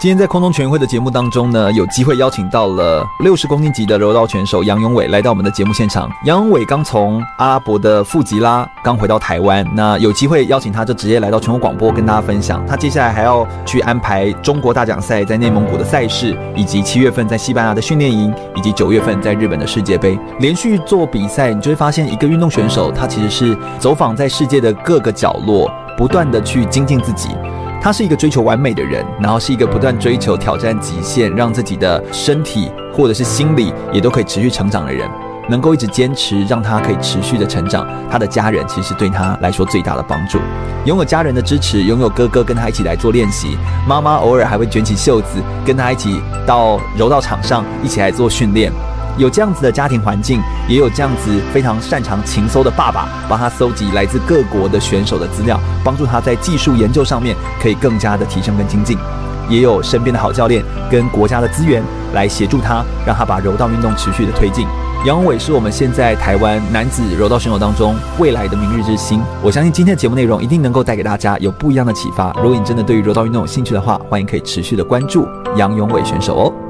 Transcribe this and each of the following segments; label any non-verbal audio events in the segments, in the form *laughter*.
今天在空中全运会的节目当中呢，有机会邀请到了六十公斤级的柔道选手杨永伟来到我们的节目现场。杨永伟刚从阿拉伯的富吉拉刚回到台湾，那有机会邀请他就直接来到全国广播跟大家分享。他接下来还要去安排中国大奖赛在内蒙古的赛事，以及七月份在西班牙的训练营，以及九月份在日本的世界杯，连续做比赛，你就会发现一个运动选手他其实是走访在世界的各个角落，不断的去精进自己。他是一个追求完美的人，然后是一个不断追求挑战极限，让自己的身体或者是心理也都可以持续成长的人，能够一直坚持，让他可以持续的成长。他的家人其实对他来说最大的帮助，拥有家人的支持，拥有哥哥跟他一起来做练习，妈妈偶尔还会卷起袖子跟他一起到柔道场上一起来做训练。有这样子的家庭环境，也有这样子非常擅长情搜的爸爸，帮他搜集来自各国的选手的资料，帮助他在技术研究上面可以更加的提升跟精进。也有身边的好教练跟国家的资源来协助他，让他把柔道运动持续的推进。杨勇纬是我们现在台湾男子柔道选手当中未来的明日之星。我相信今天的节目内容一定能够带给大家有不一样的启发。如果你真的对于柔道运动有兴趣的话，欢迎可以持续的关注杨勇伟选手哦。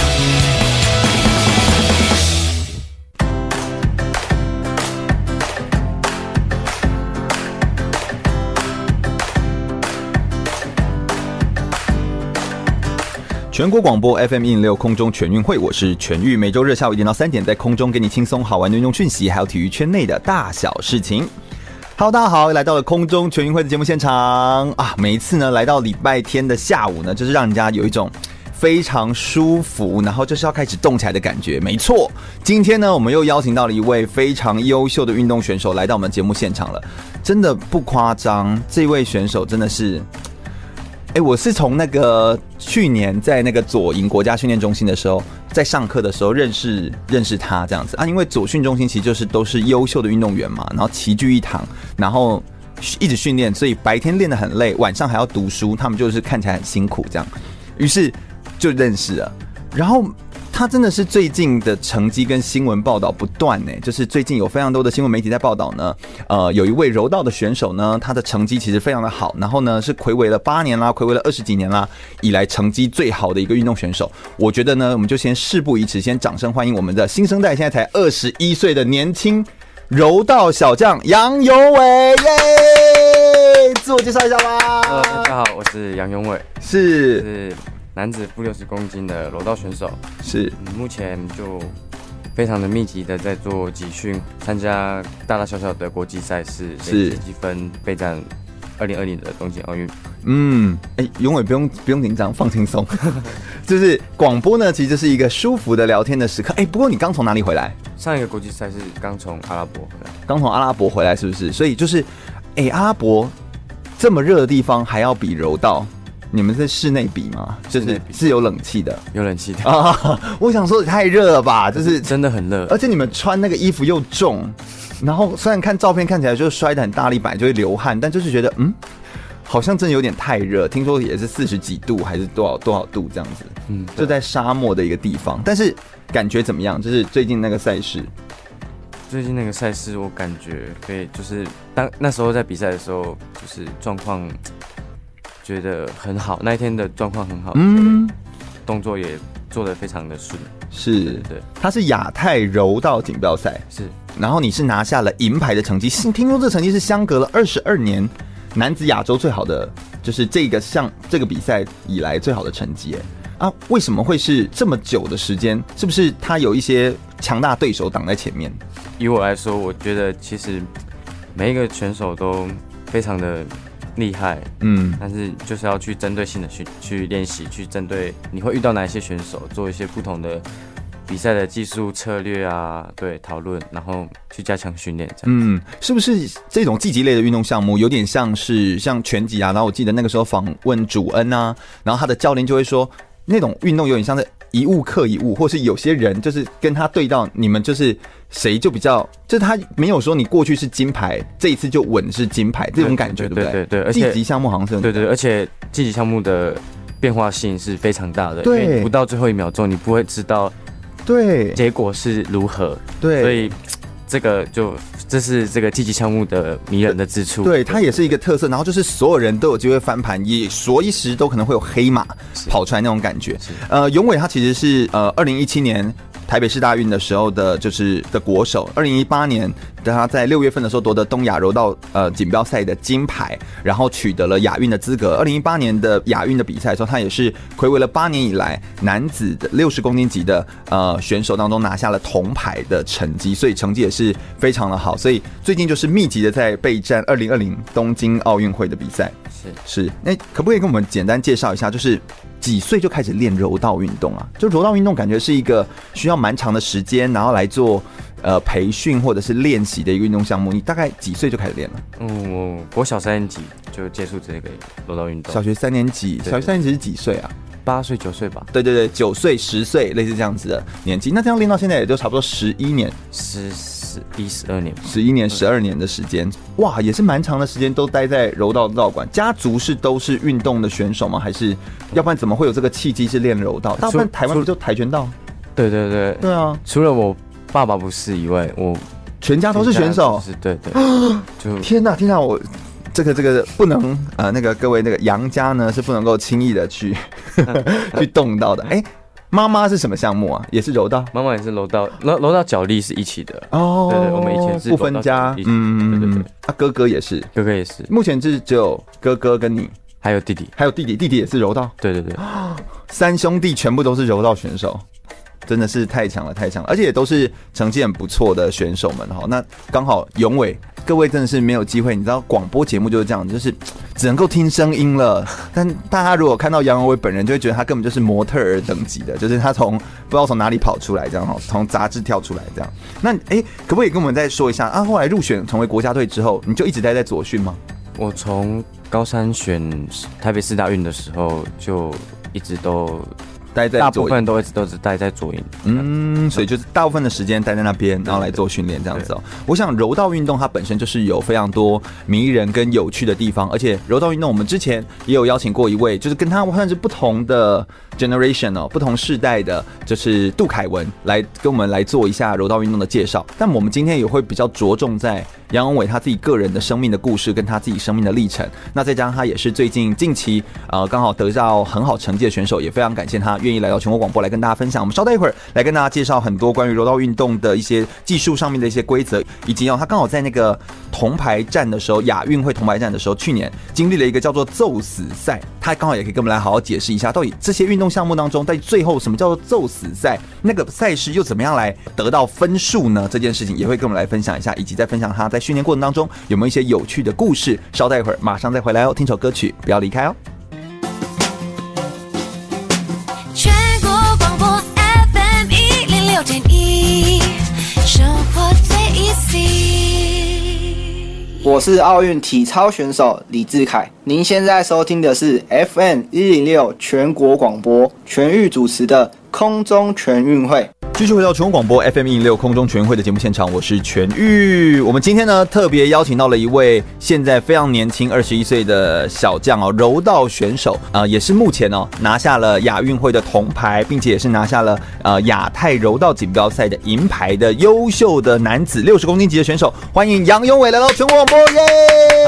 全国广播 FM 一零六空中全运会，我是全玉，每周日下午一点到三点，在空中给你轻松好玩的运动讯息，还有体育圈内的大小事情。Hello，大家好，来到了空中全运会的节目现场啊！每一次呢，来到礼拜天的下午呢，就是让人家有一种非常舒服，然后就是要开始动起来的感觉。没错，今天呢，我们又邀请到了一位非常优秀的运动选手来到我们节目现场了，真的不夸张，这位选手真的是。哎，我是从那个去年在那个左营国家训练中心的时候，在上课的时候认识认识他这样子啊，因为左训中心其实就是都是优秀的运动员嘛，然后齐聚一堂，然后一直训练，所以白天练得很累，晚上还要读书，他们就是看起来很辛苦这样，于是就认识了，然后。他真的是最近的成绩跟新闻报道不断呢，就是最近有非常多的新闻媒体在报道呢。呃，有一位柔道的选手呢，他的成绩其实非常的好，然后呢是魁违了八年啦，魁违了二十几年啦以来成绩最好的一个运动选手。我觉得呢，我们就先事不宜迟，先掌声欢迎我们的新生代，现在才二十一岁的年轻柔道小将杨永伟耶！自我介绍一下吧。呃，大家好，我是杨永伟，是。是男子负六十公斤的柔道选手是，目前就非常的密集的在做集训，参加大大小小的国际赛事，是积分备战二零二零的东京奥运。嗯，哎、欸，勇纬不用不用紧张，放轻松。*laughs* 就是广播呢，其实是一个舒服的聊天的时刻。哎、欸，不过你刚从哪里回来？上一个国际赛是刚从阿拉伯回来，刚从阿拉伯回来是不是？所以就是，哎、欸，阿拉伯这么热的地方还要比柔道。你们在室内比吗？就是是有冷气的，有冷气的啊！*laughs* 我想说也太热了吧，就是真的很热，而且你们穿那个衣服又重，然后虽然看照片看起来就是摔得很大力摆，就会流汗，但就是觉得嗯，好像真的有点太热。听说也是四十几度还是多少多少度这样子，嗯，就在沙漠的一个地方，但是感觉怎么样？就是最近那个赛事，最近那个赛事我感觉可以，就是当那时候在比赛的时候，就是状况。觉得很好，那一天的状况很好，嗯，动作也做得非常的顺，是，对，他是亚太柔道锦标赛，是，然后你是拿下了银牌的成绩，听说这成绩是相隔了二十二年男子亚洲最好的，就是这个项这个比赛以来最好的成绩，哎，啊，为什么会是这么久的时间？是不是他有一些强大对手挡在前面？以我来说，我觉得其实每一个选手都非常的。厉害，嗯，但是就是要去针对性的去去练习，去针对你会遇到哪一些选手，做一些不同的比赛的技术策略啊，对，讨论，然后去加强训练，这样。嗯，是不是这种竞技类的运动项目有点像是像拳击啊？然后我记得那个时候访问主恩啊，然后他的教练就会说，那种运动有点像是一物克一物，或是有些人就是跟他对到，你们就是谁就比较，就是他没有说你过去是金牌，这一次就稳是金牌这种感觉，对不对？对对对，积极项目好像是对对，而且积极项目的变化性是非常大的，对，不到最后一秒钟你不会知道，对，结果是如何，对，所以这个就。这是这个积极项目的迷人的之处，对，它也是一个特色。然后就是所有人都有机会翻盘，也随时都可能会有黑马跑出来那种感觉。呃，永伟他其实是呃二零一七年。台北市大运的时候的，就是的国手。二零一八年，他在六月份的时候夺得东亚柔道呃锦标赛的金牌，然后取得了亚运的资格。二零一八年的亚运的比赛的时候，他也是睽违了八年以来男子的六十公斤级的呃选手当中拿下了铜牌的成绩，所以成绩也是非常的好。所以最近就是密集的在备战二零二零东京奥运会的比赛。是是，那可不可以跟我们简单介绍一下，就是？几岁就开始练柔道运动啊？就柔道运动感觉是一个需要蛮长的时间，然后来做呃培训或者是练习的一个运动项目。你大概几岁就开始练了？嗯，我国小三年级就接触这个柔道运动。小学三年级，小学三年级是几岁啊？八岁九岁吧？对对对，九岁十岁，类似这样子的年纪。那这样练到现在也就差不多十一年，十十一十二年，十一年十二年的时间，哇，也是蛮长的时间都待在柔道道馆。家族是都是运动的选手吗？还是要不然怎么会有这个契机是练柔道？大部分台湾不就跆拳道？对对对对啊！除了我爸爸不是一位，我全家都是选手。是，对对。*gasps* 就天哪，天哪，我。这个这个不能呃，那个各位那个杨家呢是不能够轻易的去 *laughs* 去动到的。哎，妈妈是什么项目啊？也是柔道？妈妈也是柔道，柔柔道脚力是一起的哦。对对，我们以前是不分家。嗯，对对对。啊，哥哥也是，哥哥也是。目前是只有哥哥跟你，还有弟弟，还有弟弟，弟弟也是柔道。对对对，*gasps* 三兄弟全部都是柔道选手。真的是太强了，太强了，而且也都是成绩很不错的选手们哈。那刚好永伟，各位真的是没有机会，你知道广播节目就是这样，就是 *tsk* 只能够听声音了。但大家如果看到杨永伟本人，就会觉得他根本就是模特儿等级的，就是他从不知道从哪里跑出来这样哈，从杂志跳出来这样。那哎、可不可以跟我们再说一下啊？后来入选成为国家队之后，你就一直待在左训吗？我从高三选台北四大运的时候，就一直都。待在大部分都一直都是待在左营，嗯，所以就是大部分的时间待在那边，然后来做训练这样子哦。我想柔道运动它本身就是有非常多迷人跟有趣的地方，而且柔道运动我们之前也有邀请过一位，就是跟他算是不同的 generation 哦，不同世代的，就是杜凯文来跟我们来做一下柔道运动的介绍。但我们今天也会比较着重在杨永伟他自己个人的生命的故事跟他自己生命的历程。那再加上他也是最近近期呃刚好得到很好成绩的选手，也非常感谢他。愿意来到全国广播来跟大家分享，我们稍待一会儿来跟大家介绍很多关于柔道运动的一些技术上面的一些规则，以及哦，他刚好在那个铜牌战的时候，亚运会铜牌战的时候，去年经历了一个叫做揍死赛，他刚好也可以跟我们来好好解释一下，到底这些运动项目当中，在最后什么叫做揍死赛，那个赛事又怎么样来得到分数呢？这件事情也会跟我们来分享一下，以及在分享他在训练过程当中有没有一些有趣的故事。稍待一会儿，马上再回来哦，听首歌曲，不要离开哦。全国广播 FM 一零六点一，生活最 easy 我是奥运体操选手李志凯，您现在收听的是 FM 一零六全国广播全域主持的空中全运会。继续回到全国广播 FM 一零六空中全运会的节目现场，我是全域。我们今天呢特别邀请到了一位现在非常年轻，二十一岁的小将哦，柔道选手啊、呃，也是目前哦拿下了亚运会的铜牌，并且也是拿下了呃亚太柔道锦标赛的银牌的优秀的男子六十公斤级的选手。欢迎杨永伟来到全国广播耶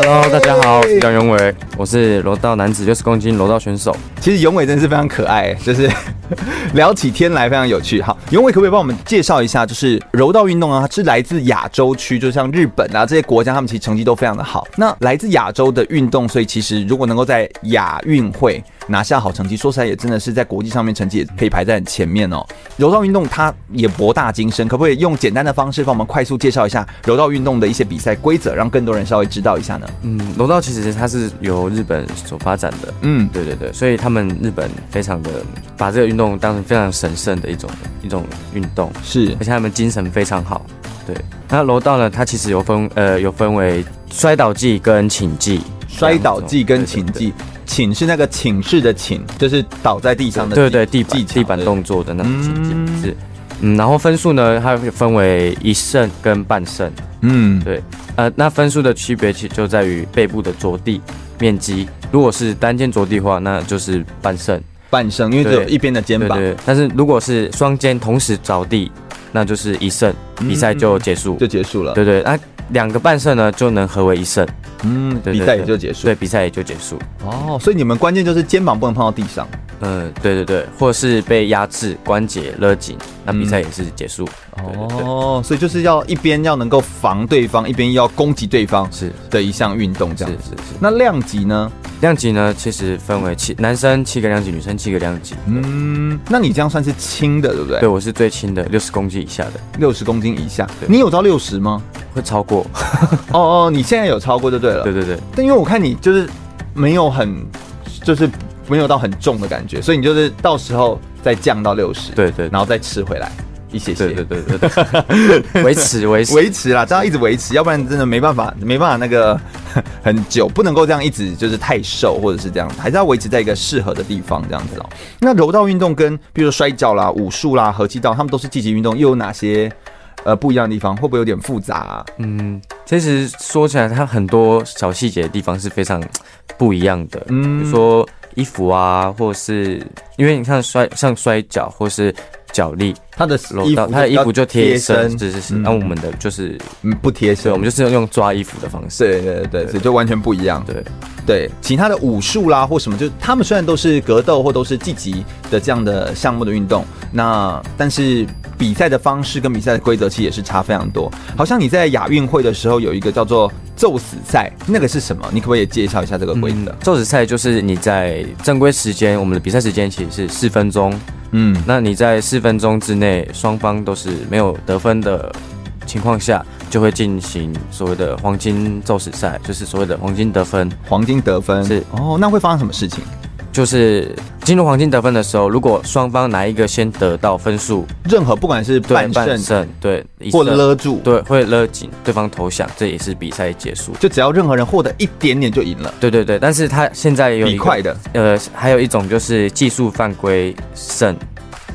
！Hello，大家好，我是杨永伟，我是柔道男子六十公斤柔道选手。其实永伟真的是非常可爱，就是 *laughs* 聊起天来非常有趣。好，永伟可不。可以帮我们介绍一下，就是柔道运动啊，是来自亚洲区，就像日本啊这些国家，他们其实成绩都非常的好。那来自亚洲的运动，所以其实如果能够在亚运会拿下好成绩，说实在也真的是在国际上面成绩也可以排在很前面哦。柔道运动它也博大精深，可不可以用简单的方式帮我们快速介绍一下柔道运动的一些比赛规则，让更多人稍微知道一下呢？嗯，柔道其实它是由日本所发展的，嗯，对对对，所以他们日本非常的把这个运动当成非常神圣的一种一种运动，是，而且他们精神非常好。对，那柔道呢，它其实有分呃有分为摔倒技跟擒技，摔倒技跟擒技。寝是那个寝室的寝，就是倒在地上的对对地板地板动作的那种情景、嗯、是。嗯，然后分数呢，它分为一胜跟半胜。嗯，对，呃，那分数的区别其实就在于背部的着地面积。如果是单肩着地的话，那就是半胜。半胜，因为只有一边的肩膀。对，但是如果是双肩同时着地，那就是一胜，比赛就结束，就结束了。对对，那两个半胜呢，就能合为一胜。嗯，比赛也就结束。对，比赛也就结束。哦，所以你们关键就是肩膀不能碰到地上。嗯，对对对，或是被压制关节勒紧，那比赛也是结束。哦、所以就是要一边要能够防对方，一边要攻击对方，是的一项运动这样子。是是是。那量级呢？量级呢，其实分为七，男生七个量级，女生七个量级。嗯，那你这样算是轻的，对不对？对，我是最轻的，六十公斤以下的。六十公斤以下，你有到六十吗？会超过。*laughs* 哦哦，你现在有超过就对了。对对对。但因为我看你就是没有很，就是。没有到很重的感觉，所以你就是到时候再降到六十，对，对对，然后再吃回来一些些，对对对对，*laughs* 维持维持维持啦，这样一直维持，要不然真的没办法没办法那个 *laughs* 很久，不能够这样一直就是太瘦或者是这样，还是要维持在一个适合的地方这样子哦。那柔道运动跟比如说摔跤啦、武术啦、合气道，他们都是积极运动，又有哪些呃不一样的地方？会不会有点复杂啊？嗯，其实说起来，它很多小细节的地方是非常不一样的，嗯，比如说。衣服啊，或是因为你看摔像摔跤或是脚力，他的衣服他的衣服就贴身，是是是。那、嗯、我们的就是不贴身，我们就是用抓衣服的方式。对对对，所以就完全不一样。对对，其他的武术啦或什么，就他们虽然都是格斗或都是技击的这样的项目的运动，那但是比赛的方式跟比赛的规则其实也是差非常多。好像你在亚运会的时候有一个叫做。宙死赛那个是什么？你可不可以介绍一下这个规则？骤死赛就是你在正规时间，我们的比赛时间其实是四分钟。嗯，那你在四分钟之内，双方都是没有得分的情况下，就会进行所谓的黄金宙斯赛，就是所谓的黄金得分。黄金得分是哦，那会发生什么事情？就是进入黄金得分的时候，如果双方哪一个先得到分数，任何不管是半胜对，或勒住，对，会勒紧对方投降，这也是比赛结束。就只要任何人获得一点点就赢了。对对对，但是他现在有一快的，呃，还有一种就是技术犯规胜。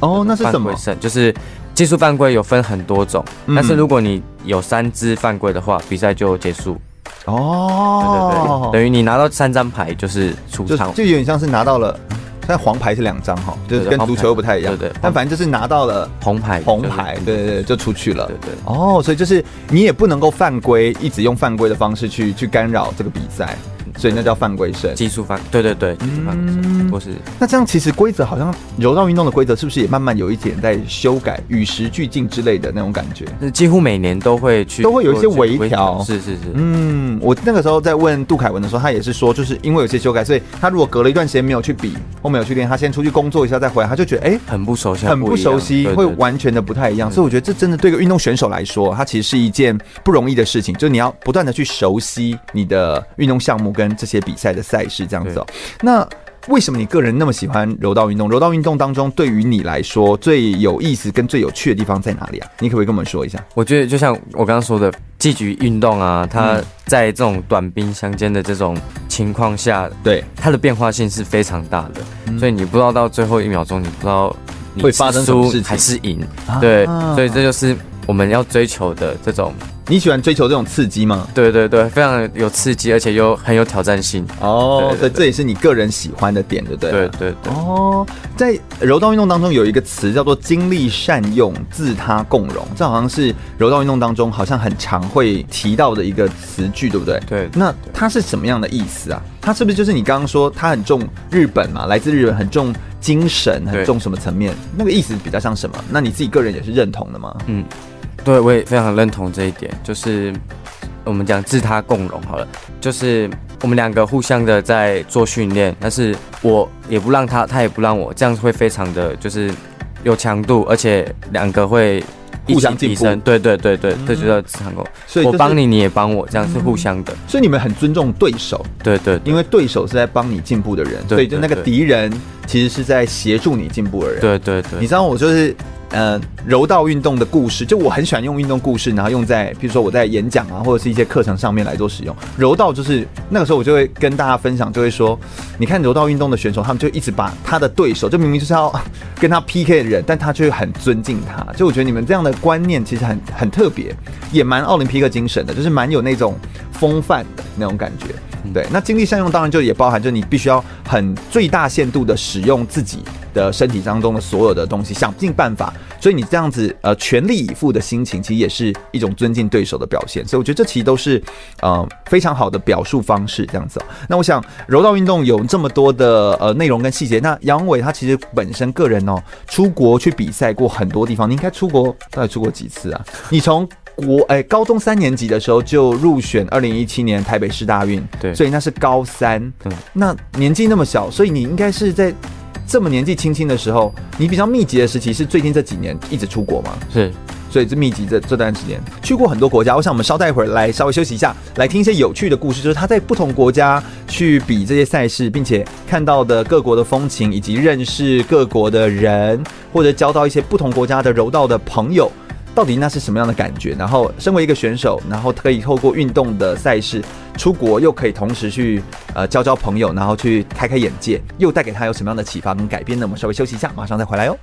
哦，那是什么？胜就是技术犯规有分很多种，嗯、但是如果你有三支犯规的话，比赛就结束。哦，对对对，等于你拿到三张牌就是出场，就有点像是拿到了，但黄牌是两张哈，就是跟足球又不太一样，对对，但反正就是拿到了红牌，红牌，对对对，就出去了，对对。哦，所以就是你也不能够犯规，一直用犯规的方式去去干扰这个比赛。所以那叫犯规胜，技术犯，对对对，技术犯规不是。那这样其实规则好像柔道运动的规则是不是也慢慢有一点在修改，与时俱进之类的那种感觉？几乎每年都会去，都会有一些微调。是是是，嗯，我那个时候在问杜凯文的时候，他也是说，就是因为有些修改，所以他如果隔了一段时间没有去比或没有去练，他先出去工作一下再回来，他就觉得哎、欸，很不熟悉，很不熟悉，会完全的不太一样。所以我觉得这真的对一个运动选手来说，他其实是一件不容易的事情，就是你要不断的去熟悉你的运动项目跟这些比赛的。赛事这样子哦，那为什么你个人那么喜欢柔道运动？柔道运动当中，对于你来说最有意思跟最有趣的地方在哪里啊？你可不可以跟我们说一下？我觉得就像我刚刚说的，积极运动啊，它在这种短兵相接的这种情况下，对它的变化性是非常大的，嗯、所以你不知道到最后一秒钟，你不知道你会发生什么事情还是赢，对，所以这就是我们要追求的这种。你喜欢追求这种刺激吗？对对对，非常有刺激，而且又很有挑战性哦。对，这也是你个人喜欢的点，对不对？对对对。哦，在柔道运动当中有一个词叫做“精力善用，自他共荣”，这好像是柔道运动当中好像很常会提到的一个词句，对不对？对。那它是什么样的意思啊？它是不是就是你刚刚说它很重日本嘛？来自日本，很重精神，很重什么层面？那个意思比较像什么？那你自己个人也是认同的吗？嗯。对，我也非常认同这一点，就是我们讲自他共荣好了，就是我们两个互相的在做训练，但是我也不让他，他也不让我，这样会非常的就是有强度，而且两个会互相提升。对对对对，这就叫自他共荣。所以我帮你，你也帮我，这样是互相的。所以你们很尊重对手，对对，因为对手是在帮你进步的人，所以就那个敌人其实是在协助你进步的人。对对对，你知道我就是。呃柔道运动的故事，就我很喜欢用运动故事，然后用在比如说我在演讲啊或者是一些课程上面来做使用。柔道就是那个时候我就会跟大家分享，就会说，你看柔道运动的选手，他们就一直把他的对手，就明明就是要 *laughs* 跟他 PK 的人，但他却很尊敬他。就我觉得你们这样的观念其实很很特别，也蛮奥林匹克精神的，就是蛮有那种风范的那种感觉。对，那精力善用当然就也包含，就你必须要很最大限度的使用自己的身体当中的所有的东西，想尽办法。所以你这样子呃全力以赴的心情，其实也是一种尊敬对手的表现。所以我觉得这其实都是呃非常好的表述方式，这样子。那我想柔道运动有这么多的呃内容跟细节，那杨伟他其实本身个人哦出国去比赛过很多地方，你应该出国到底出过几次啊？你从国哎、欸，高中三年级的时候就入选二零一七年台北市大运，对，所以那是高三，嗯，那年纪那么小，所以你应该是在这么年纪轻轻的时候，你比较密集的时期是最近这几年一直出国吗？是，所以这密集这这段时间去过很多国家。我想我们稍待一会儿来稍微休息一下，来听一些有趣的故事，就是他在不同国家去比这些赛事，并且看到的各国的风情，以及认识各国的人，或者交到一些不同国家的柔道的朋友。到底那是什么样的感觉？然后，身为一个选手，然后可以透过运动的赛事出国，又可以同时去呃交交朋友，然后去开开眼界，又带给他有什么样的启发跟改变呢？我们稍微休息一下，马上再回来哦。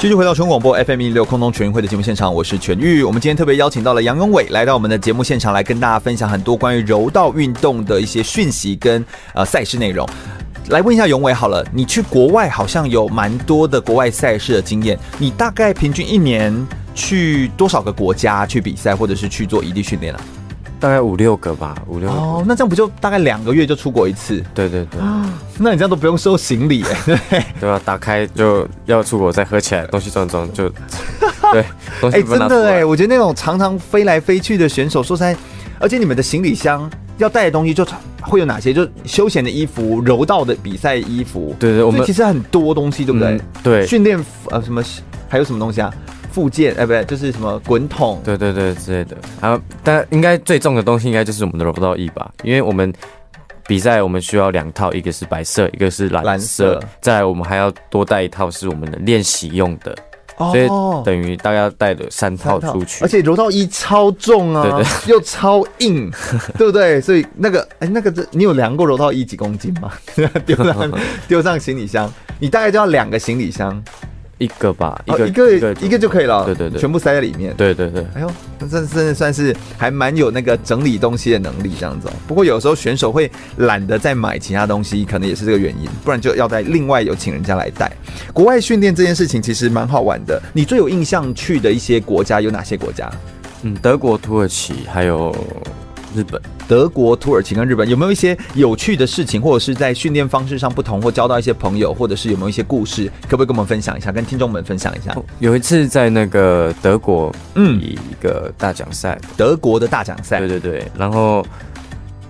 继续回到全广播 FM 一六空中全运会的节目现场，我是全玉。我们今天特别邀请到了杨永伟来到我们的节目现场，来跟大家分享很多关于柔道运动的一些讯息跟呃赛事内容。来问一下永伟好了，你去国外好像有蛮多的国外赛事的经验，你大概平均一年去多少个国家去比赛，或者是去做异地训练啊？大概五六个吧，五六个。哦，那这样不就大概两个月就出国一次？对对对。那你这样都不用收行李哎，*laughs* 对对吧？打开就要出国，再合起来东西装装就，*laughs* 对。哎、欸，真的哎，我觉得那种常常飞来飞去的选手，说实在，而且你们的行李箱要带的东西就会有哪些？就休闲的衣服、柔道的比赛衣服。对对，我们其实很多东西，对不对？嗯、对。训练服呃什么还有什么东西啊？附件哎，不对，就是什么滚筒，对对对之类的。还有，但应该最重的东西应该就是我们的柔道衣吧？因为我们比赛我们需要两套，一个是白色，一个是蓝色。蓝色。再来，我们还要多带一套是我们的练习用的，哦、所以等于大概带了三套出去。而且柔道衣超重啊，对对，*laughs* 又超硬，*laughs* 对不对？所以那个哎，那个你有量过柔道衣几公斤吗？*laughs* 丢上丢上行李箱，你大概就要两个行李箱。一个吧，一个、哦、一个一个，就可以了。对对对，全部塞在里面。对对对。哎呦，那这真的算是还蛮有那个整理东西的能力，这样子。不过有时候选手会懒得再买其他东西，可能也是这个原因，不然就要再另外有请人家来带。国外训练这件事情其实蛮好玩的。你最有印象去的一些国家有哪些国家？嗯，德国、土耳其还有。日本、德国、土耳其跟日本有没有一些有趣的事情，或者是在训练方式上不同，或交到一些朋友，或者是有没有一些故事，可不可以跟我们分享一下，跟听众们分享一下？有一次在那个德国，嗯，一个大奖赛，德国的大奖赛，对对对。然后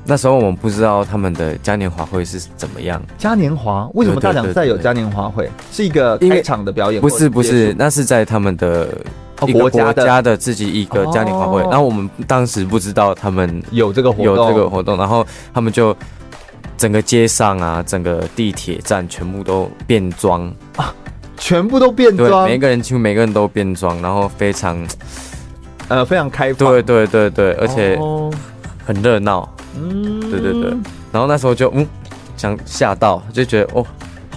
那时候我们不知道他们的嘉年华会是怎么样。嘉年华？为什么大奖赛有嘉年华会？是一个开场的表演？不是不是，那是在他们的。一个国家的自己一个嘉年华会，然后我们当时不知道他们有这个活动，有这个活动，然后他们就整个街上啊，整个地铁站全部都变装。啊，全部都变装，每个人几乎每个人都变装，然后非常呃非常开放，对对对对，而且很热闹，嗯，对对对，然后那时候就嗯想吓到，就觉得哦。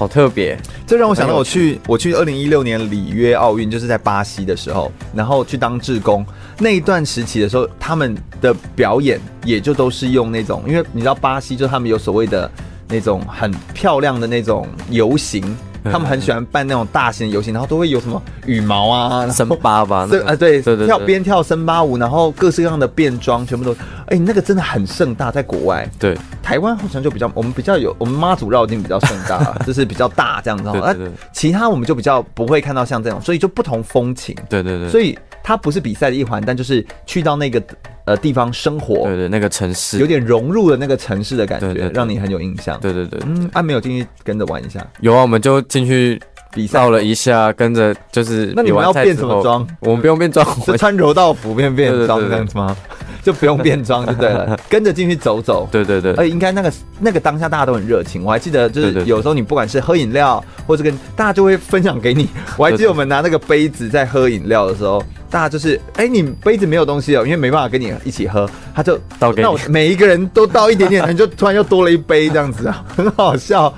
好特别，这让我想到我去我去二零一六年里约奥运，就是在巴西的时候，然后去当志工。那一段时期的时候，他们的表演也就都是用那种，因为你知道巴西就他们有所谓的那种很漂亮的那种游行，他们很喜欢办那种大型游行，然后都会有什么羽毛啊、森巴吧，对啊对，跳边跳森巴舞，然后各式各样的变装，全部都。哎、欸，那个真的很盛大，在国外。对，台湾好像就比较，我们比较有，我们妈祖绕境比较盛大，*laughs* 就是比较大这样子。那其他我们就比较不会看到像这种，所以就不同风情。对对对。所以它不是比赛的一环，但就是去到那个呃地方生活，对，对对，那个城市有点融入了那个城市的感觉，对对对，让你很有印象。对对对，对，嗯，啊没有进去跟着玩一下？有啊，我们就进去。比赛了一下，跟着就是。那你们要变什么装？我们不用变装，*laughs* 就穿柔道服变变装这样子吗？*laughs* 就不用变装就对了，*laughs* 跟着进去走走。对对对，而且应该那个那个当下大家都很热情，我还记得就是有时候你不管是喝饮料，或者跟大家就会分享给你。我还记得我们拿那个杯子在喝饮料的时候，大家就是哎、欸、你杯子没有东西哦，因为没办法跟你一起喝，他就倒给你，每一个人都倒一点点，你就突然又多了一杯这样子啊，很好笑。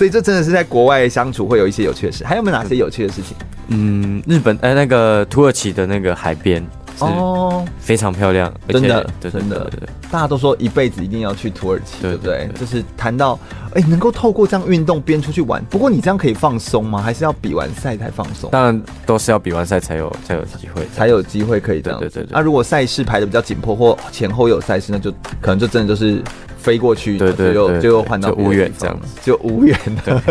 所以这真的是在国外相处会有一些有趣的事。还有没有哪些有趣的事情？嗯，日本呃、那个土耳其的那个海边。哦，非常漂亮，真的，真的，大家都说一辈子一定要去土耳其，对不对？就是谈到，哎，能够透过这样运动边出去玩，不过你这样可以放松吗？还是要比完赛才放松？当然都是要比完赛才有才有机会，才有机会可以这样。对对对。那如果赛事排的比较紧迫，或前后有赛事，那就可能就真的就是飞过去，对对，就就又换到无缘这样子，就无缘的。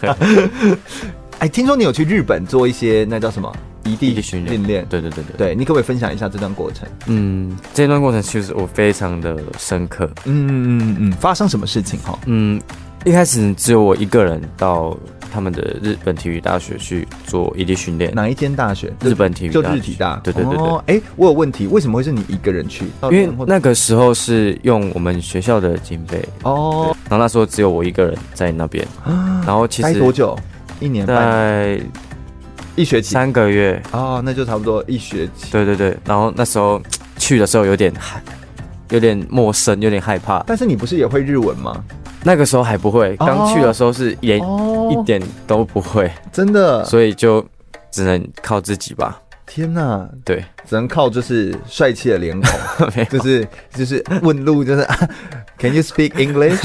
*laughs* *laughs* 哎，听说你有去日本做一些那叫什么？异地训练，对对对对，对你可不可以分享一下这段过程？嗯，这段过程其实我非常的深刻。嗯嗯嗯，发生什么事情哈？嗯，一开始只有我一个人到他们的日本体育大学去做异地训练。哪一间大学？日本体育就日体大。对对对对。哎，我有问题，为什么会是你一个人去？因为那个时候是用我们学校的经费哦，然后那时候只有我一个人在那边。然后其实待多久？一年半。一学期三个月哦，那就差不多一学期。对对对，然后那时候去的时候有点害，有点陌生，有点害怕。但是你不是也会日文吗？那个时候还不会，刚去的时候是连一点都不会，哦、真的。所以就只能靠自己吧。天哪，对，只能靠就是帅气的脸孔，*laughs* 就是就是问路，就是 Can you speak English？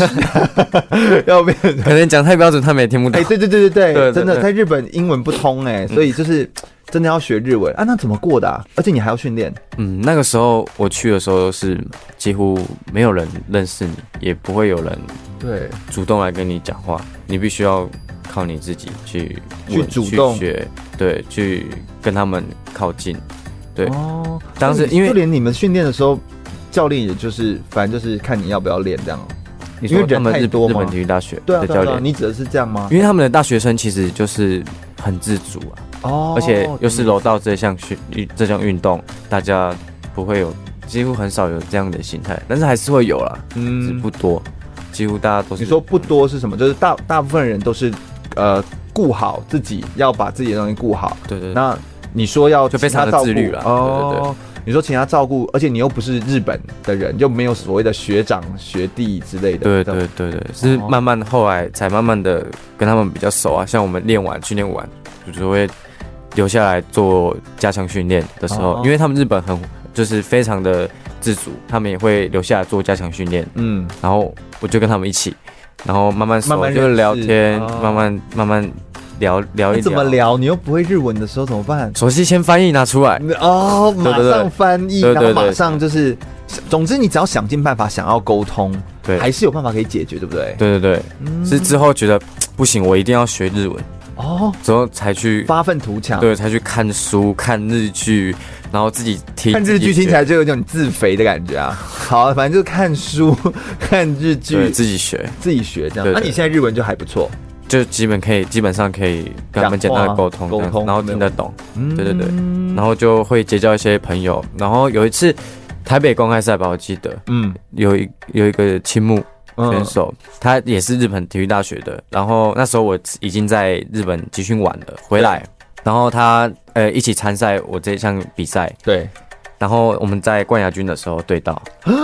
*laughs* 要不然可能讲太标准，他们也听不懂。哎，对对对对对，真的在日本英文不通哎，所以就是真的要学日文啊。那怎么过的？啊而且你还要训练。嗯，那个时候我去的时候是几乎没有人认识你，也不会有人对主动来跟你讲话，你必须要。靠你自己去去主动去学，对，去跟他们靠近，对。哦，当时因为就连你们训练的时候，教练也就是反正就是看你要不要练这样。你说他们日日本体育大学的教练，你指的是这样吗？因为他们的大学生其实就是很自主啊，哦，而且又是柔道这项训运这项运动，大家不会有几乎很少有这样的心态，但是还是会有啦，嗯，不多，几乎大家都是。你说不多是什么？就是大大部分人都是。呃，顾好自己，要把自己的东西顾好。对，对对。那你说要就非常的自律了。哦。对对对。你说请他照顾，而且你又不是日本的人，就没有所谓的学长学弟之类的。对对对对。是慢慢后来才慢慢的跟他们比较熟啊。像我们练完训练完，就是会留下来做加强训练的时候，因为他们日本很就是非常的自主，他们也会留下来做加强训练。嗯。然后我就跟他们一起。然后慢慢慢慢就聊天，慢慢慢慢聊聊一聊。怎么聊？你又不会日文的时候怎么办？手机先翻译拿出来哦，马上翻译，然后马上就是，总之你只要想尽办法想要沟通，对，还是有办法可以解决，对不对？对对对，是之后觉得不行，我一定要学日文哦，之后才去发愤图强，对，才去看书看日剧。然后自己听看日剧，听起来就有种自肥的感觉啊。*laughs* 好，反正就是看书、*laughs* 看日剧，自己学，自己学这样。那你现在日文就还不错，就基本可以，基本上可以跟他们简单的沟通，沟通，然后听得懂。对对对，然后就会结交一些朋友。然后有一次台北公开赛吧，我记得，嗯，有一有一个青木选手，他也是日本体育大学的。然后那时候我已经在日本集训完了，回来。然后他呃一起参赛我这项比赛，对，然后我们在冠亚军的时候对到，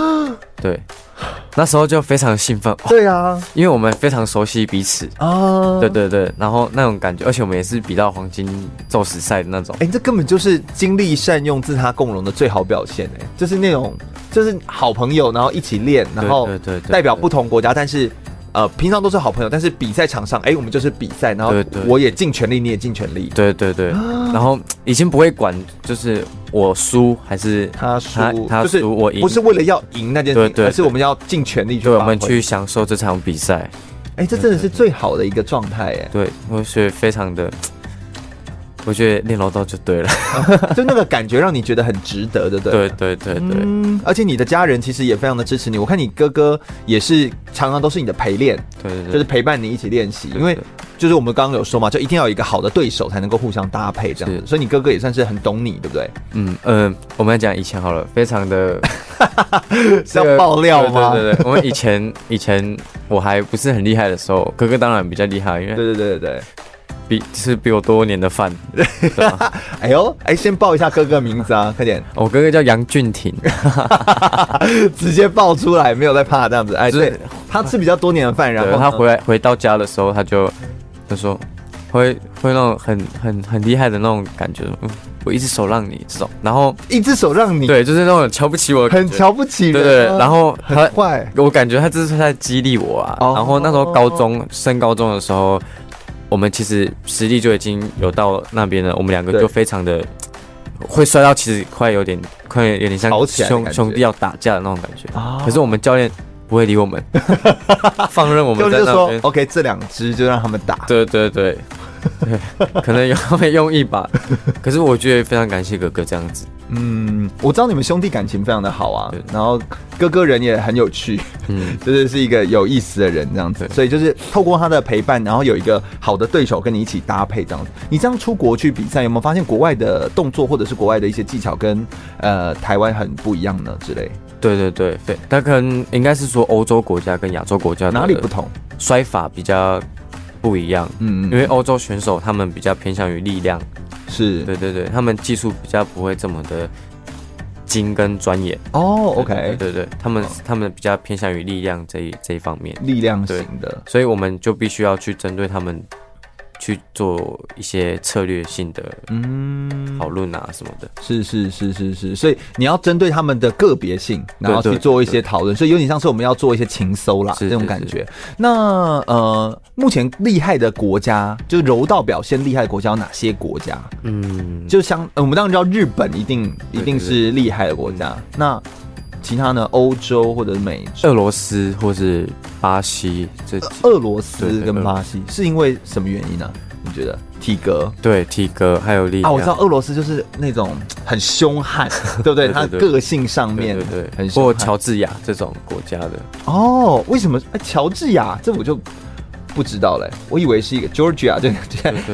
*gasps* 对，那时候就非常兴奋，对啊，因为我们非常熟悉彼此。啊，对对对，然后那种感觉，而且我们也是比到黄金宙斯赛的那种，哎，这根本就是精力善用、自他共荣的最好表现，哎，就是那种就是好朋友，然后一起练，然后代表不同国家，但是。呃，平常都是好朋友，但是比赛场上，哎、欸，我们就是比赛，然后我也尽全力，你也尽全力，对对对，然后已经不会管，就是我输还是他输，他输我赢，不是为了要赢那件事情，而是我们要尽全力去，对，我们去享受这场比赛。哎、欸，这真的是最好的一个状态，哎，对，我觉得非常的。我觉得练柔道就对了，*laughs* 就那个感觉让你觉得很值得，对不对？对对对对，嗯，而且你的家人其实也非常的支持你。我看你哥哥也是常常都是你的陪练，对对对，就是陪伴你一起练习。因为就是我们刚刚有说嘛，就一定要有一个好的对手才能够互相搭配这样子。所以你哥哥也算是很懂你，对不对？嗯嗯、呃，我们来讲以前好了，非常的 *laughs* 是要爆料吗？对对对，我们以前以前我还不是很厉害的时候，哥哥当然比较厉害，因为对对对对对。比是比我多年的饭，*laughs* 哎呦，哎，先报一下哥哥名字啊，快点！我哥哥叫杨俊廷，*laughs* 直接报出来，没有在怕这样子。哎，对，他吃比较多年的饭，然后他回来回到家的时候，他就他说会会那种很很很厉害的那种感觉，嗯，我一只手让你这种，然后一只手让你，对，就是那种瞧不起我，很瞧不起，对对，然后很坏，我感觉他这是在激励我啊。然后那时候高中升高中的时候。我们其实实力就已经有到那边了，我们两个就非常的会摔到，其实快有点快有点像兄兄弟要打架的那种感觉。可是我们教练不会理我们，*laughs* 放任我们在那边。就说 OK，这两只就让他们打。对对对。对，*laughs* 可能有他们用一把，可是我觉得非常感谢哥哥这样子。嗯，我知道你们兄弟感情非常的好啊，然后哥哥人也很有趣，嗯，*laughs* 就是是一个有意思的人这样子，所以就是透过他的陪伴，然后有一个好的对手跟你一起搭配这样子。你这样出国去比赛，有没有发现国外的动作或者是国外的一些技巧跟呃台湾很不一样呢？之类？对对对对，他可能应该是说欧洲国家跟亚洲国家哪里不同，摔法比较。不一样，嗯，嗯，因为欧洲选手他们比较偏向于力量，是对对对，他们技术比较不会这么的精跟专业。哦，OK，对对，对对，他们他们比较偏向于力量这一这一方面，力量型的，所以我们就必须要去针对他们。去做一些策略性的嗯。讨论啊什么的，是是是是是，所以你要针对他们的个别性，然后去做一些讨论，所以有点像是我们要做一些情搜啦，这种感觉。那呃，目前厉害的国家，就柔道表现厉害的国家有哪些国家？嗯，就像我们当然知道日本一定一定是厉害的国家，那。其他呢？欧洲或者是美洲、俄罗斯或是巴西这几？俄罗斯跟巴西是因为什么原因呢？你觉得体格？对，体格还有力量。啊，我知道俄罗斯就是那种很凶悍，*laughs* 对不对？他个性上面对对很凶悍。或乔治亚这种国家的哦？为什么？哎，乔治亚这我就。不知道嘞，我以为是一个 Georgia，就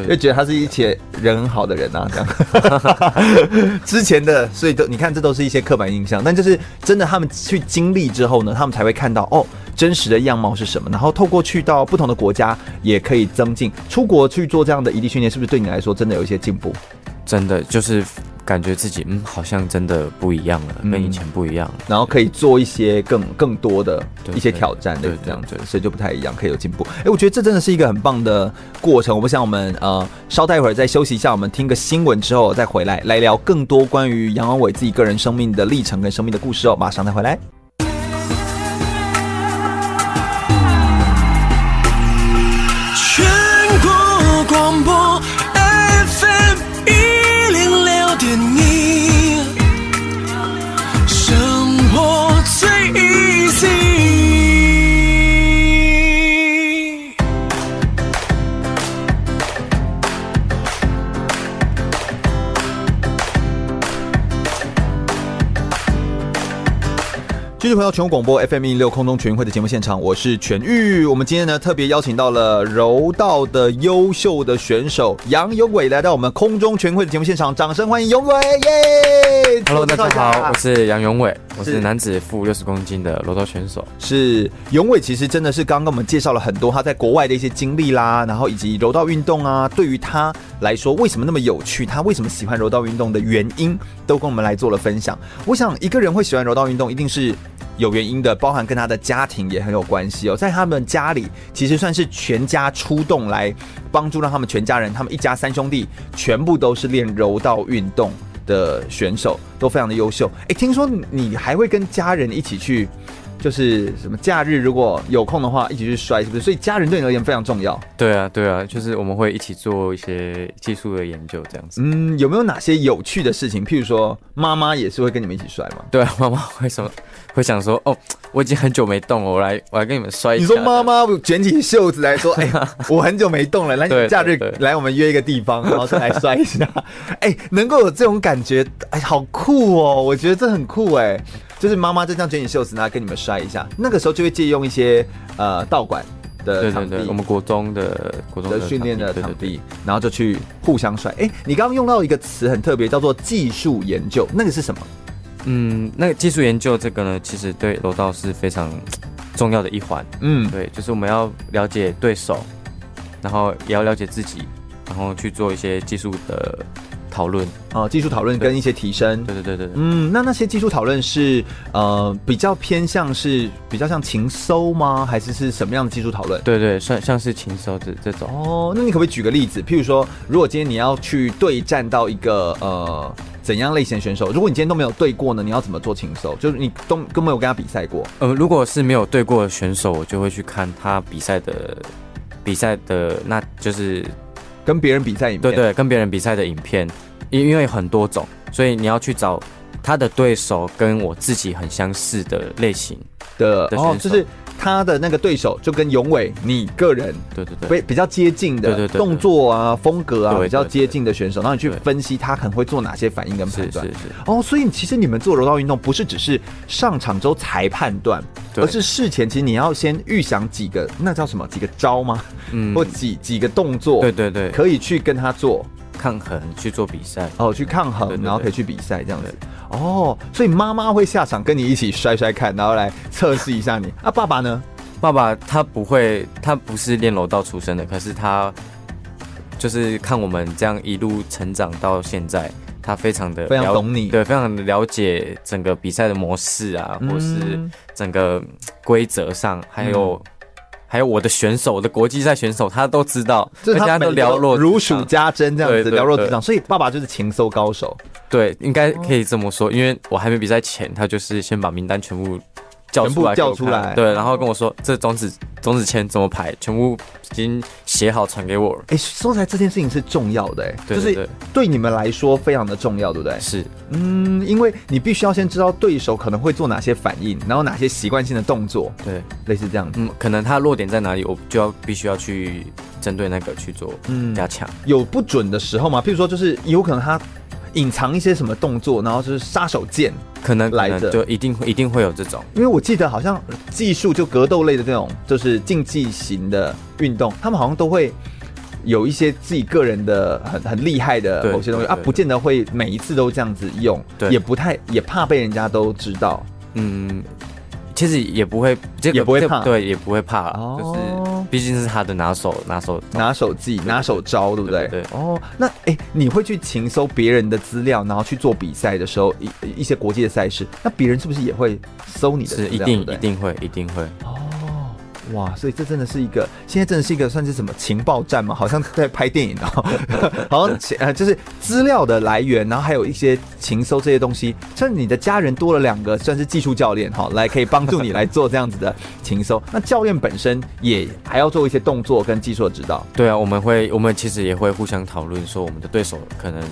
就觉得他是一些人很好的人啊，这样。*laughs* 之前的，所以都你看，这都是一些刻板印象。但就是真的，他们去经历之后呢，他们才会看到哦，真实的样貌是什么。然后透过去到不同的国家，也可以增进。出国去做这样的移地训练，是不是对你来说真的有一些进步？真的就是。感觉自己嗯，好像真的不一样了，跟以前不一样了，然后可以做一些更更多的一些挑战，对，这样子，所以就不太一样，可以有进步。哎，我觉得这真的是一个很棒的过程。我不想我们呃，稍待一会儿再休息一下，我们听个新闻之后再回来，来聊更多关于杨勇纬自己个人生命的历程跟生命的故事哦。马上再回来。继续回到全国广播 FM 一零六空中全运会的节目现场，我是全玉。我们今天呢特别邀请到了柔道的优秀的选手杨永伟来到我们空中全运会的节目现场，掌声欢迎永伟耶！Hello，大家好，我是杨永伟，我是男子负六十公斤的柔道选手。是永伟，其实真的是刚刚我们介绍了很多他在国外的一些经历啦，然后以及柔道运动啊，对于他来说为什么那么有趣，他为什么喜欢柔道运动的原因，都跟我们来做了分享。我想一个人会喜欢柔道运动，一定是。有原因的，包含跟他的家庭也很有关系哦。在他们家里，其实算是全家出动来帮助，让他们全家人，他们一家三兄弟全部都是练柔道运动的选手，都非常的优秀。诶，听说你还会跟家人一起去。就是什么假日如果有空的话，一起去摔，是不是？所以家人对你而言非常重要。对啊，对啊，就是我们会一起做一些技术的研究，这样子。嗯，有没有哪些有趣的事情？譬如说，妈妈也是会跟你们一起摔吗？对啊，*laughs* 妈妈会什么？会想说，哦，我已经很久没动了，我来，我来跟你们摔一下。你说妈妈卷起袖子来说，*laughs* 哎呀，我很久没动了，来假日来我们约一个地方，然后再来摔一下。*laughs* 哎，能够有这种感觉，哎，好酷哦！我觉得这很酷哎、欸。就是妈妈就这样卷起袖子，然后跟你们摔一下。那个时候就会借用一些呃道馆的场地，对对对，我们国中的国中的训练的场地，场地，然后就去互相摔。哎，你刚刚用到一个词很特别，叫做技术研究，那个是什么？嗯，那个技术研究这个呢，其实对柔道是非常重要的一环。嗯，对，就是我们要了解对手，然后也要了解自己，然后去做一些技术的。讨论啊，技术讨论跟一些提升，对对对对，嗯，那那些技术讨论是呃比较偏向是比较像情搜吗？还是是什么样的技术讨论？对对，算像是情搜这这种哦。那你可不可以举个例子？譬如说，如果今天你要去对战到一个呃怎样类型的选手，如果你今天都没有对过呢，你要怎么做情搜？就是你都都没有跟他比赛过。呃，如果是没有对过的选手，我就会去看他比赛的比赛的，那就是跟别人比赛影片，对对，跟别人比赛的影片。因因为很多种，所以你要去找他的对手跟我自己很相似的类型的，的哦，就是他的那个对手就跟永伟你个人对对对，比较接近的动作啊风格啊比较接近的选手，然后你去分析他可能会做哪些反应跟判断。是是是。哦，所以其实你们做柔道运动不是只是上场之后才判断，而是事前其实你要先预想几个那叫什么几个招吗？嗯，或几几个动作？对对对，可以去跟他做。抗衡去做比赛哦，去抗衡，然后可以去比赛这样子哦。所以妈妈会下场跟你一起摔摔看，然后来测试一下你。啊，爸爸呢？爸爸他不会，他不是练柔道出身的，可是他就是看我们这样一路成长到现在，他非常的非常懂你，对，非常的了解整个比赛的模式啊，嗯、或是整个规则上还有、嗯。还有我的选手，我的国际赛选手，他都知道，大家都了若如数家珍这样子，了若指掌。所以爸爸就是情搜高手，对，应该可以这么说。因为我还没比赛前，他就是先把名单全部叫出来，叫出来，对，然后跟我说这种子种子签怎么排，全部已经写好传给我了。哎，说起来这件事情是重要的，哎，就是对你们来说非常的重要，对不对？是，嗯，因为你必须要先知道对手可能会做哪些反应，然后哪些习惯性的动作，对，类似这样子。嗯，可能他弱点在哪里，我就要必须要去针对那个去做加强。有不准的时候吗？譬如说，就是有可能他。隐藏一些什么动作，然后就是杀手锏，可能来的。就一定会一定会有这种，因为我记得好像技术就格斗类的这种，就是竞技型的运动，他们好像都会有一些自己个人的很很厉害的某些东西啊，不见得会每一次都这样子用，对，也不太也怕被人家都知道，嗯。其实也不会，也不会怕，对，也不会怕，哦、就是毕竟是他的拿手拿手拿手技拿手招，对不对？对。哦，那哎、欸，你会去勤搜别人的资料，然后去做比赛的时候，一一些国际的赛事，那别人是不是也会搜你的资料？是，一定一定会，一定会。哦。哇，所以这真的是一个，现在真的是一个算是什么情报站嘛？好像在拍电影哦，*laughs* 好像呃就是资料的来源，然后还有一些情搜这些东西。像你的家人多了两个，算是技术教练哈，来可以帮助你来做这样子的情搜。*laughs* 那教练本身也还要做一些动作跟技术的指导。对啊，我们会，我们其实也会互相讨论说，我们的对手可能。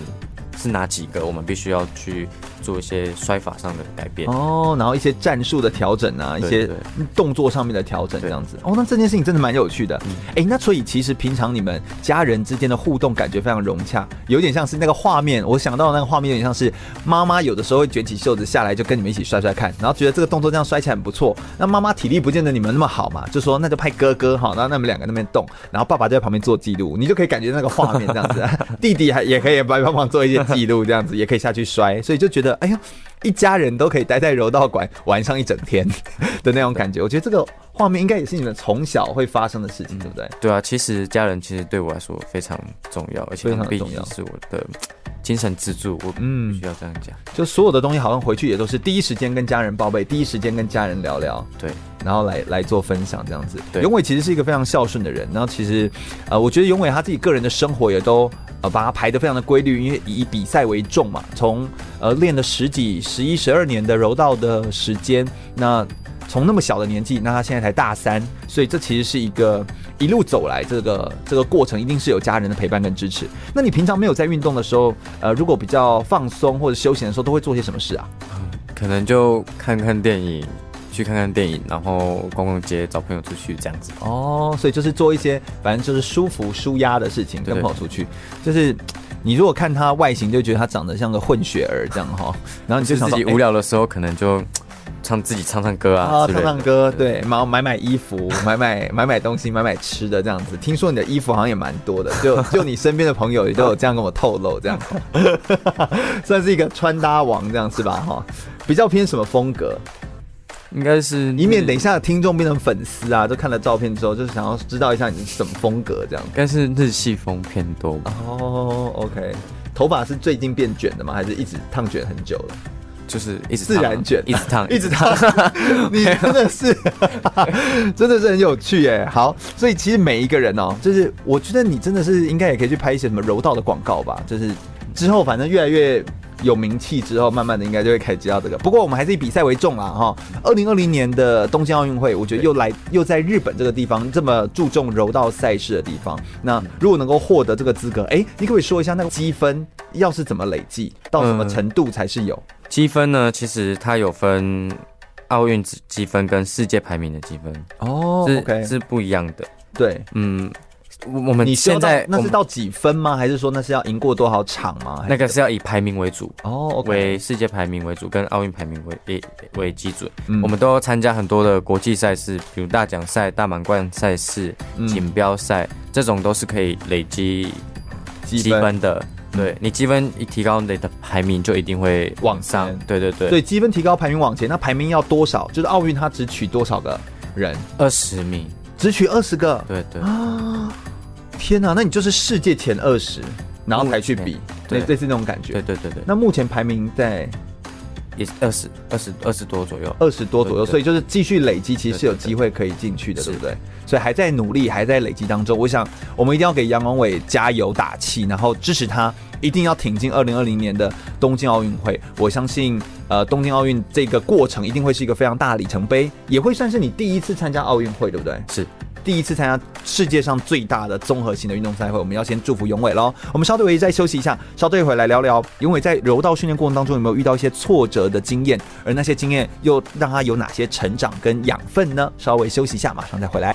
是哪几个？我们必须要去做一些摔法上的改变哦，然后一些战术的调整啊，一些动作上面的调整，这样子哦。那这件事情真的蛮有趣的。哎、嗯，那所以其实平常你们家人之间的互动感觉非常融洽，有点像是那个画面。我想到的那个画面有点像是妈妈有的时候会卷起袖子下来，就跟你们一起摔摔看，然后觉得这个动作这样摔起来很不错。那妈妈体力不见得你们那么好嘛，就说那就派哥哥哈，然后那么两个那边动，然后爸爸就在旁边做记录，你就可以感觉那个画面这样子。*laughs* 弟弟还也可以帮帮忙做一些。记录这样子也可以下去摔，所以就觉得哎呀，一家人都可以待在柔道馆玩上一整天的那种感觉。我觉得这个画面应该也是你们从小会发生的事情，对不对？对啊，其实家人其实对我来说非常重要，而且非常重要，是我的精神支柱。我嗯，需要这样讲，就所有的东西好像回去也都是第一时间跟家人报备，第一时间跟家人聊聊，对，然后来来做分享这样子。对，永伟其实是一个非常孝顺的人，然后其实呃，我觉得永伟他自己个人的生活也都。呃，把它排得非常的规律，因为以比赛为重嘛。从呃练了十几、十一、十二年的柔道的时间，那从那么小的年纪，那他现在才大三，所以这其实是一个一路走来这个这个过程，一定是有家人的陪伴跟支持。那你平常没有在运动的时候，呃，如果比较放松或者休闲的时候，都会做些什么事啊？可能就看看电影。去看看电影，然后逛逛街，找朋友出去这样子。哦，所以就是做一些反正就是舒服舒压的事情，跟朋友出去。就是你如果看他外形，就觉得他长得像个混血儿这样哈。*laughs* 然后你就想自己无聊的时候，可能就唱自己唱唱歌啊，啊唱唱歌，对，然后买买衣服，*laughs* 买买买买东西，买买吃的这样子。听说你的衣服好像也蛮多的，就就你身边的朋友也都有这样跟我透露，这样 *laughs* 算是一个穿搭王这样是吧？哈，比较偏什么风格？应该是，以免等一下听众变成粉丝啊，就看了照片之后，就是想要知道一下你是什么风格这样。应该是日系风偏多吧？哦，OK。头发是最近变卷的吗？还是一直烫卷很久了？就是一直自然卷，一直烫，*laughs* 一直烫。你真的是，*laughs* 真的是很有趣耶。好，所以其实每一个人哦，就是我觉得你真的是应该也可以去拍一些什么柔道的广告吧。就是之后反正越来越。有名气之后，慢慢的应该就会开始知道这个。不过我们还是以比赛为重啦，哈。二零二零年的东京奥运会，我觉得又来又在日本这个地方这么注重柔道赛事的地方。那如果能够获得这个资格，哎、欸，你可不可以说一下那个积分要是怎么累计，到什么程度才是有积分呢？其实它有分奥运积分跟世界排名的积分哦，是 okay 是不一样的。对，嗯。我们现在那是到几分吗？还是说那是要赢过多少场吗？那个是要以排名为主哦为世界排名为主，跟奥运排名为为基准。嗯、我们都要参加很多的国际赛事，比如大奖赛、大满贯赛事、锦标赛，这种都是可以累积积分的。对你积分一提高，你的排名就一定会往上。对对对，对积分提高，排名往前。那排名要多少？就是奥运它只取多少个人？二十名，只取二十个。对对啊。天呐，那你就是世界前二十，然后才去比，对，类似那种感觉。对对对对。那目前排名在也是二十二十二十多左右，二十多左右，所以就是继续累积，其实是有机会可以进去的，对不对？所以还在努力，还在累积当中。我想，我们一定要给杨勇纬加油打气，然后支持他，一定要挺进二零二零年的东京奥运会。我相信，呃，东京奥运这个过程一定会是一个非常大的里程碑，也会算是你第一次参加奥运会，对不对？是。第一次参加世界上最大的综合型的运动赛会，我们要先祝福永伟喽。我们稍等一会再休息一下，稍等一会来聊聊永伟在柔道训练过程当中有没有遇到一些挫折的经验，而那些经验又让他有哪些成长跟养分呢？稍微休息一下，马上再回来。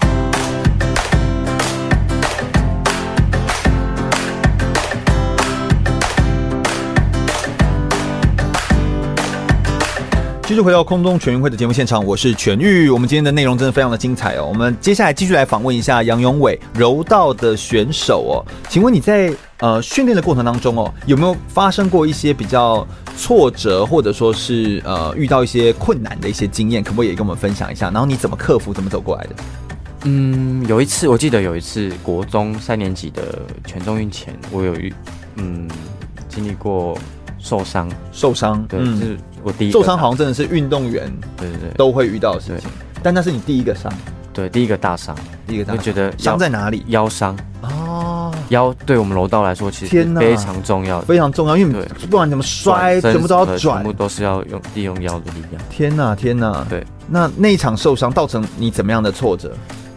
继续回到空中全运会的节目现场，我是全玉。我们今天的内容真的非常的精彩哦。我们接下来继续来访问一下杨永伟，柔道的选手哦。请问你在呃训练的过程当中哦，有没有发生过一些比较挫折，或者说是呃遇到一些困难的一些经验？可不可以也跟我们分享一下？然后你怎么克服，怎么走过来的？嗯，有一次我记得有一次国中三年级的全中运前，我有遇嗯经历过受伤，受伤，对，嗯、是。我第一受伤好像真的是运动员对对对都会遇到的事情，但那是你第一个伤，对，第一个大伤，第一个大伤。觉得伤在哪里？腰伤哦，腰对我们柔道来说其实非常重要，非常重要，因为不管怎么摔，全部都要转，全部都是要用利用腰的力量。天哪，天哪！对，那那一场受伤造成你怎么样的挫折？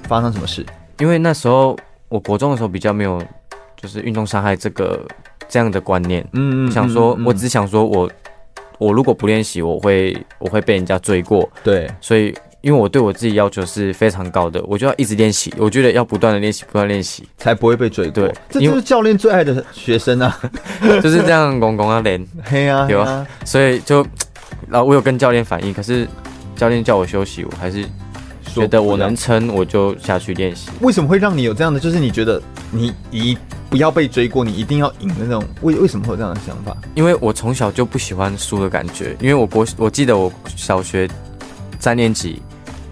发生什么事？因为那时候我国中的时候比较没有就是运动伤害这个这样的观念，嗯，想说我只想说我。我如果不练习，我会我会被人家追过。对，所以因为我对我自己要求是非常高的，我就要一直练习。我觉得要不断的练习，不断练习，才不会被追过。对，这就是教练最爱的学生啊，*laughs* 就是这样拱拱啊练，*laughs* 嘿啊，有啊？所以就，然后我有跟教练反映，可是教练叫我休息，我还是觉得我能撑，我就下去练习。为什么会让你有这样的？就是你觉得你一。不要被追过，你一定要赢的那种。为为什么会有这样的想法？因为我从小就不喜欢输的感觉。因为我国我记得我小学三年级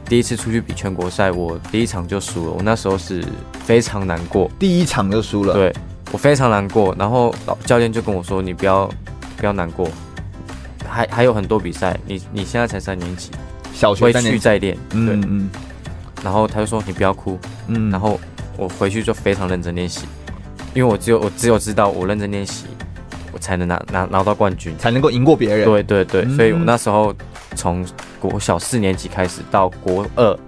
第一次出去比全国赛，我第一场就输了。我那时候是非常难过，第一场就输了。对，我非常难过。然后老教练就跟我说：“你不要不要难过，还还有很多比赛。你你现在才三年级，小学回去再练。”对嗯。嗯然后他就说：“你不要哭。”嗯。然后我回去就非常认真练习。因为我只有我只有知道我认真练习，我才能拿拿拿到冠军，才能够赢过别人。对对对，嗯、所以我那时候从国小四年级开始到国二、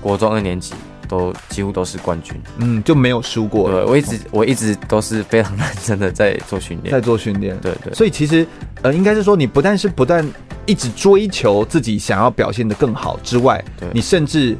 国中二年级，都几乎都是冠军。嗯，就没有输过。对，我一直我一直都是非常认真的在做训练，在做训练。对对。所以其实呃，应该是说你不但是不但一直追求自己想要表现的更好之外，对你甚至。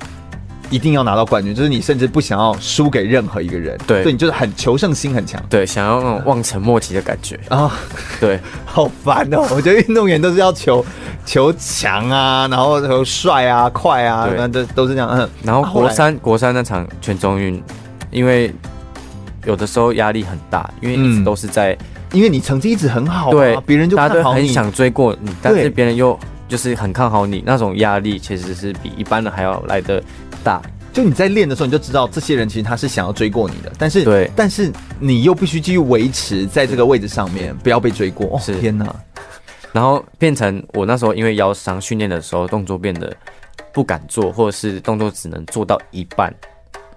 一定要拿到冠军，就是你甚至不想要输给任何一个人，对，所以你就是很求胜心很强，对，想要那种望尘莫及的感觉。*laughs* 啊，对，好烦哦！我觉得运动员都是要求求强啊，然后帅啊、快啊，那这都是这样。嗯，然后国三、啊、国三那场全中运，因为有的时候压力很大，因为一直都是在，嗯、因为你成绩一直很好、啊，对，别人就很想追过你，但是别人又就是很看好你，那种压力其实是比一般人还要来得大。就你在练的时候，你就知道这些人其实他是想要追过你的，但是对，但是你又必须继续维持在这个位置上面，不要被追过。哦，天哪！然后变成我那时候因为腰伤，训练的时候动作变得不敢做，或者是动作只能做到一半，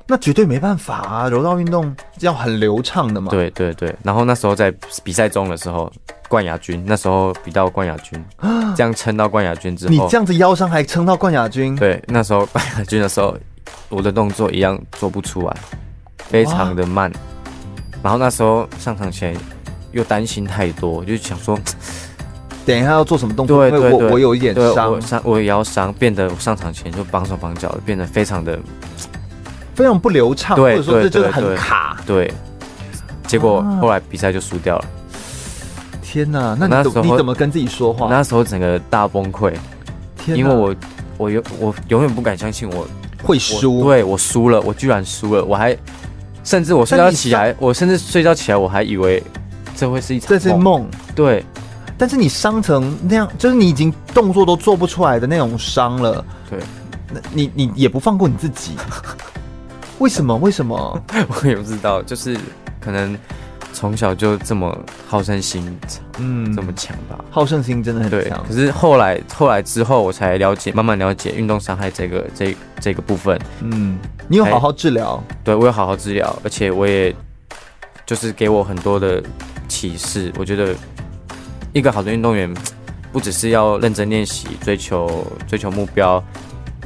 那绝对没办法啊！柔道运动要很流畅的嘛。对对对。然后那时候在比赛中的时候，冠亚军，那时候比到冠亚军，*gasps* 这样撑到冠亚军之后，你这样子腰伤还撑到冠亚军？对，那时候冠亚军的时候，我的动作一样做不出来，非常的慢。然后那时候上场前又担心太多，就想说。*tsk* 等一下要做什么动作？对对对，我我有一点伤，我伤我也要伤，变得上场前就绑手绑脚的，变得非常的 *tsk* 非常不流畅，或者说这就是很卡。对，结果后来比赛就输掉了。天哪！那你那时候你怎么跟自己说话？那时候整个大崩溃，因为我我永我永远不敢相信我会输，对我输了，我居然输了，我还甚至我睡觉起来，我甚至睡觉起来我还以为这会是一场这是梦，对。但是你伤成那样，就是你已经动作都做不出来的那种伤了。对，那你你也不放过你自己，*laughs* 为什么？为什么？*laughs* 我也不知道，就是可能从小就这么好胜心，嗯，这么强吧。好胜心真的很强。可是后来后来之后，我才了解，慢慢了解运动伤害这个这这个部分。嗯，你有好好治疗？对，我有好好治疗，而且我也就是给我很多的启示。我觉得。一个好的运动员，不只是要认真练习、追求追求目标，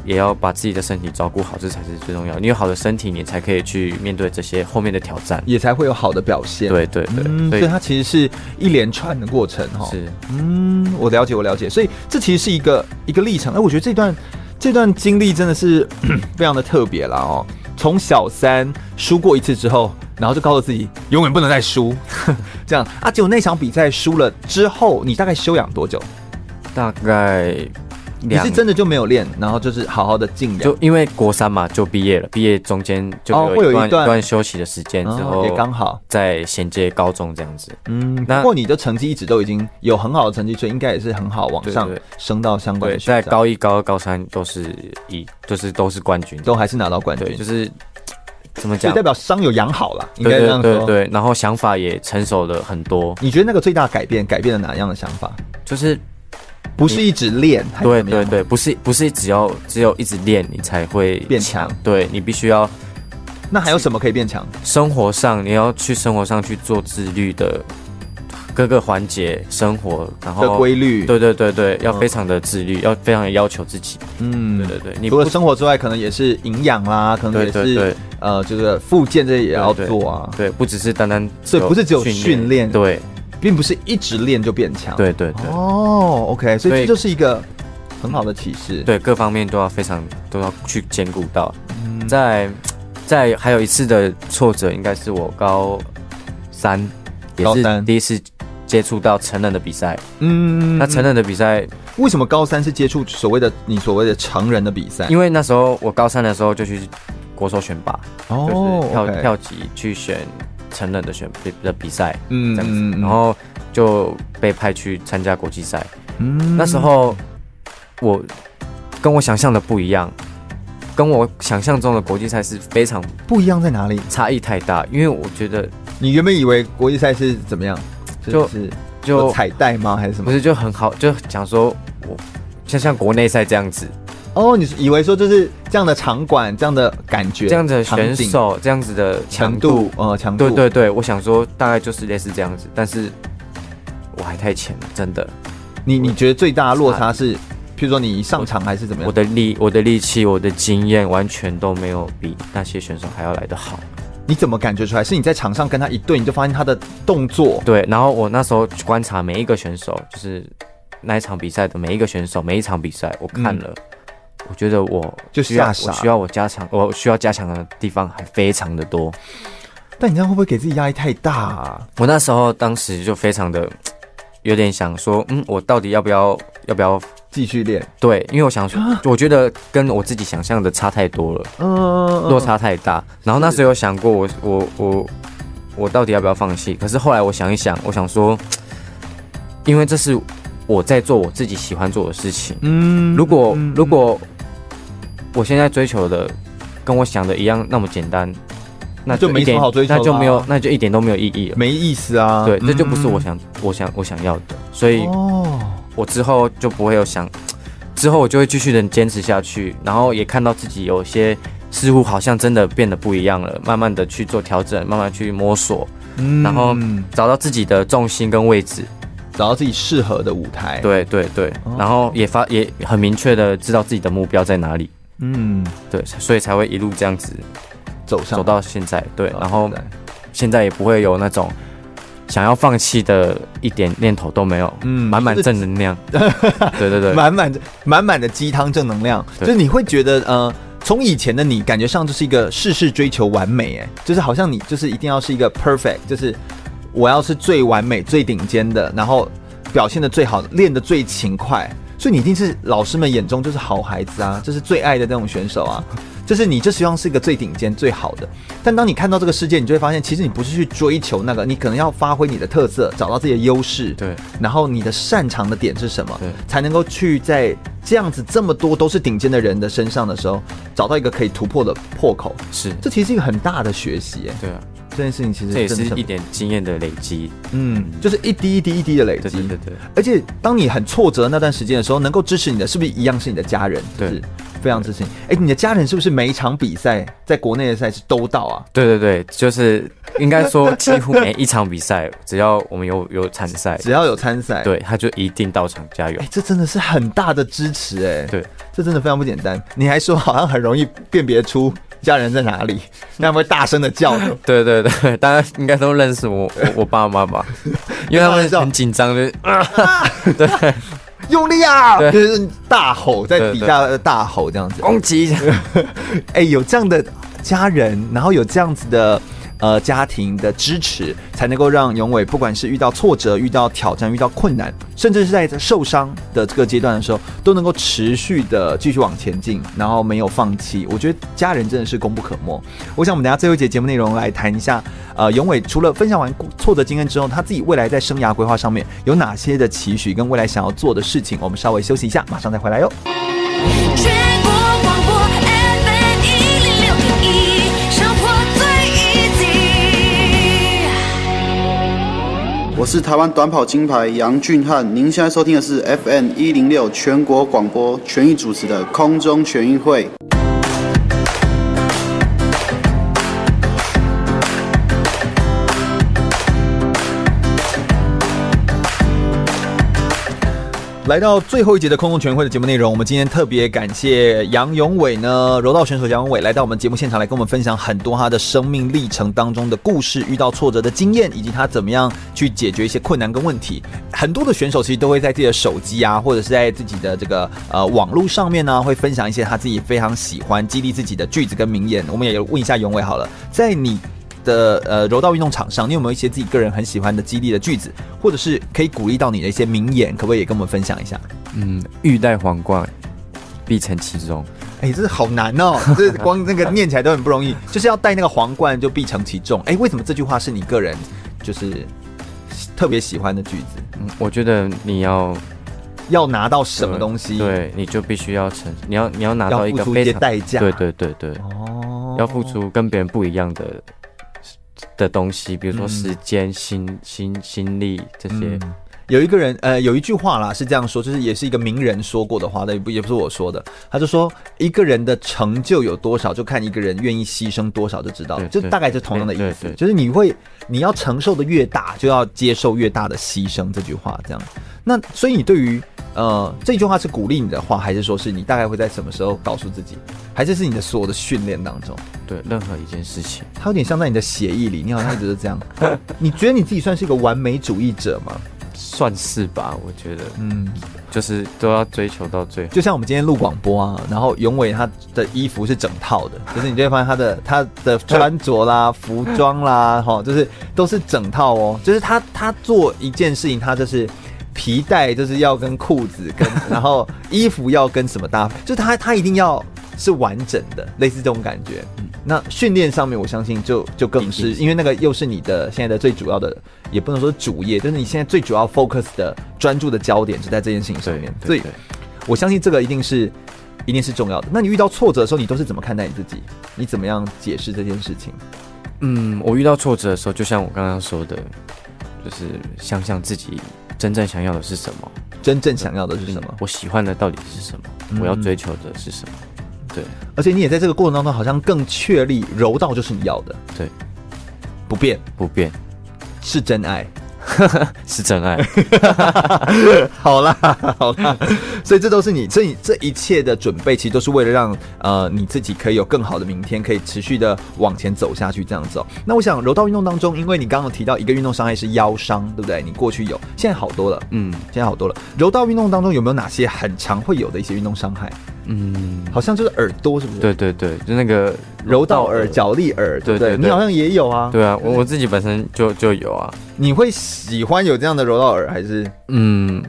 也要把自己的身体照顾好，这才是最重要。你有好的身体，你才可以去面对这些后面的挑战，也才会有好的表现。对对对，嗯、所以它其实是一连串的过程哈。是，嗯，我了解，我了解。所以这其实是一个一个历程。哎，我觉得这段这段经历真的是非常的特别了哦。从小三输过一次之后。然后就告诉自己永远不能再输，*laughs* 这样啊。结果那场比赛输了之后，你大概休养多久？大概你是真的就没有练，然后就是好好的静养。就因为国三嘛，就毕业了，毕业中间就有会有一段段休息的时间，之后也刚好在衔接高中这样子。嗯，不过你的成绩一直都已经有很好的成绩，所以应该也是很好往上升到相关的。在高一、高二、高三都是一就是都是冠军，都还是拿到冠军，对，就是。怎么讲？代表伤有养好了，应该这样说。对对对，然后想法也成熟了很多。你觉得那个最大改变，改变了哪样的想法？就是不是一直练，对对对，不是不是只要只有一直练你才会变强。对，你必须要。那还有什么可以变强？生活上你要去生活上去做自律的。各个环节生活，然后规律，对对对对，要非常的自律，嗯、要非常的要求自己。嗯，对对对。你除了生活之外，可能也是营养啦，可能也是呃，就是复健这些也要做啊。对，对，对，不只是单单，所以不是只有训练，对，并不是一直练就变强。对对对。哦，OK，所以这就是一个很好的启示。对，各方面都要非常都要去兼顾到。嗯，在在还有一次的挫折，应该是我高三，也是第一次。接触到成人的比赛，嗯，那成人的比赛为什么高三是接触所谓的你所谓的成人的比赛？因为那时候我高三的时候就去国手选拔，哦，就是跳跳级去选成人的选比的比赛，嗯，这样子，然后就被派去参加国际赛。嗯，那时候我跟我想象的不一样，跟我想象中的国际赛是非常不一样，在哪里？差异太大，因为我觉得你原本以为国际赛是怎么样？就是就彩带吗？还是什么？不是，就很好，就讲说我像像国内赛这样子。哦，你是以为说就是这样的场馆，这样的感觉，这样子的选手，这样子的强度，呃，强度。对对对，我想说大概就是类似这样子，但是我还太浅了，真的。你你觉得最大的落差是，譬如说你一上场还是怎么样？我的力，我的力气，我的经验，完全都没有比那些选手还要来得好。你怎么感觉出来？是你在场上跟他一对，你就发现他的动作。对，然后我那时候观察每一个选手，就是那一场比赛的每一个选手，每一场比赛我看了，嗯、我觉得我就需要我需要我加强，我需要加强的地方还非常的多。但你这样会不会给自己压力太大啊？我那时候当时就非常的 *tsk* 有点想说，嗯，我到底要不要要不要继续练？对，因为我想说，我觉得跟我自己想象的差太多了，嗯，落差太大。然后那时候有想过我，我我我我到底要不要放弃？可是后来我想一想，我想说，因为这是我在做我自己喜欢做的事情，嗯，如果如果我现在追求的跟我想的一样那么简单。那就没什么好追求，那就没有，那就一点都没有意义了，没意思啊。对，这就不是我想，我想，我想要的。所以，我之后就不会有想，*tsk* 之后我就会继续的坚持下去。然后也看到自己有些似乎好像真的变得不一样了，慢慢的去做调整，慢慢去摸索，然后找到自己的重心跟位置，找到自己适合的舞台。对对对，然后也发也很明确的知道自己的目标在哪里。嗯，对，所以才会一路这样子。走上。走到现在，对，然后现在。也不会有那种想要放弃的一点念头都没有，嗯，满满正能量，*laughs* 对对对，满满的满满的鸡汤正能量，就是你会觉得，呃，从以前的你感觉上就是一个事事追求完美，哎，就是好像你就是一定要是一个 perfect，就是我要是最完美、最顶尖的，然后表现的最好，练的最勤快，所以你一定是老师们眼中就是好孩子啊，就是最爱的那种选手啊。*laughs* 就是你，就希望是一个最顶尖、最好的。但当你看到这个世界，你就会发现，其实你不是去追求那个，你可能要发挥你的特色，找到自己的优势。对。然后你的擅长的点是什么？对。才能够去在这样子这么多都是顶尖的人的身上的时候，找到一个可以突破的破口。是。这其实是一个很大的学习。对啊。这件事情其实这也是一点经验的累积。嗯。就是一滴一滴一滴的累积。对对对。而且当你很挫折那段时间的时候，能够支持你的是不是一样是你的家人？对。非常自信。哎，你的家人是不是每一场比赛在国内的赛事都到啊？对对对，就是应该说几乎每一场比赛，只要我们有有参赛，只要有参赛，对，他就一定到场加油。哎，这真的是很大的支持哎。对，这真的非常不简单。你还说好像很容易辨别出家人在哪里，*laughs* 那会大声的叫。对对对，大家应该都认识我我 *laughs* 我爸妈吧？因为他们很紧张，就是啊，对。用力啊！就是大吼，在底下大吼这样子，攻击一下。*laughs* 哎，有这样的家人，然后有这样子的。呃，家庭的支持才能够让永伟，不管是遇到挫折、遇到挑战、遇到困难，甚至是在受伤的这个阶段的时候，都能够持续的继续往前进，然后没有放弃。我觉得家人真的是功不可没。我想我们等下最后一节节目内容来谈一下，呃，永伟除了分享完挫折经验之后，他自己未来在生涯规划上面有哪些的期许跟未来想要做的事情？我们稍微休息一下，马上再回来哟。我是台湾短跑金牌杨俊翰，您现在收听的是 FM 一零六全国广播全域主持的空中全运会。来到最后一节的空中全会的节目内容，我们今天特别感谢杨永伟呢，柔道选手杨永伟来到我们节目现场来跟我们分享很多他的生命历程当中的故事，遇到挫折的经验，以及他怎么样去解决一些困难跟问题。很多的选手其实都会在自己的手机啊，或者是在自己的这个呃网络上面呢，会分享一些他自己非常喜欢激励自己的句子跟名言。我们也问一下永伟好了，在你。的呃柔道运动场上，你有没有一些自己个人很喜欢的激励的句子，或者是可以鼓励到你的一些名言，可不可以也跟我们分享一下？嗯，欲戴皇冠，必承其重。哎、欸，这是好难哦，这光那个念起来都很不容易，就是要戴那个皇冠就必承其重。哎、欸，为什么这句话是你个人就是特别喜欢的句子？嗯，我觉得你要要拿到什么东西，对，对，你就必须要承，你要你要拿到一个非常代价，对对对对，哦，要付出跟别人不一样的。的东西，比如说时间、嗯、心、心、心力这些。嗯、有一个人，呃，有一句话啦，是这样说，就是也是一个名人说过的话，那也不也不是我说的。他就说，一个人的成就有多少，就看一个人愿意牺牲多少就知道了。就大概是同样的意思，就是你会，你要承受的越大，就要接受越大的牺牲。这句话这样。那所以你对于。呃，这句话是鼓励你的话，还是说是你大概会在什么时候告诉自己，还是是你的所有的训练当中？对，任何一件事情，它有点像在你的协议里，你好像一直是这样。*laughs* 你觉得你自己算是一个完美主义者吗？算是吧，我觉得，嗯，就是都要追求到最后。就像我们今天录广播啊，然后永伟他的衣服是整套的，*laughs* 就是你就会发现他的他的穿着啦、*laughs* 服装啦，哈，就是都是整套哦。就是他他做一件事情，他就是。皮带就是要跟裤子跟，*laughs* 然后衣服要跟什么搭配，就他他一定要是完整的，类似这种感觉。嗯、那训练上面，我相信就就更是，因为那个又是你的现在的最主要的，也不能说主业，就是你现在最主要 focus 的专注的焦点就在这件事情上面。所以，我相信这个一定是一定是重要的。那你遇到挫折的时候，你都是怎么看待你自己？你怎么样解释这件事情？嗯，我遇到挫折的时候，就像我刚刚说的，就是想想自己。真正想要的是什么？真正想要的是什么？我喜欢的到底是什么？嗯、我要追求的是什么？对，而且你也在这个过程当中，好像更确立柔道就是你要的。对，不变，不变，是真爱。*laughs* 是真爱，*laughs* 好啦，好啦，所以这都是你，所以这一切的准备，其实都是为了让呃你自己可以有更好的明天，可以持续的往前走下去，这样子哦。那我想柔道运动当中，因为你刚刚提到一个运动伤害是腰伤，对不对？你过去有，现在好多了，嗯，现在好多了。柔道运动当中有没有哪些很常会有的一些运动伤害？嗯，好像就是耳朵，是不是？对对对，就那个柔道耳、角力耳，对对，你好像也有啊。对啊，我我自己本身就就有啊。你会喜欢有这样的柔道耳，还是？嗯，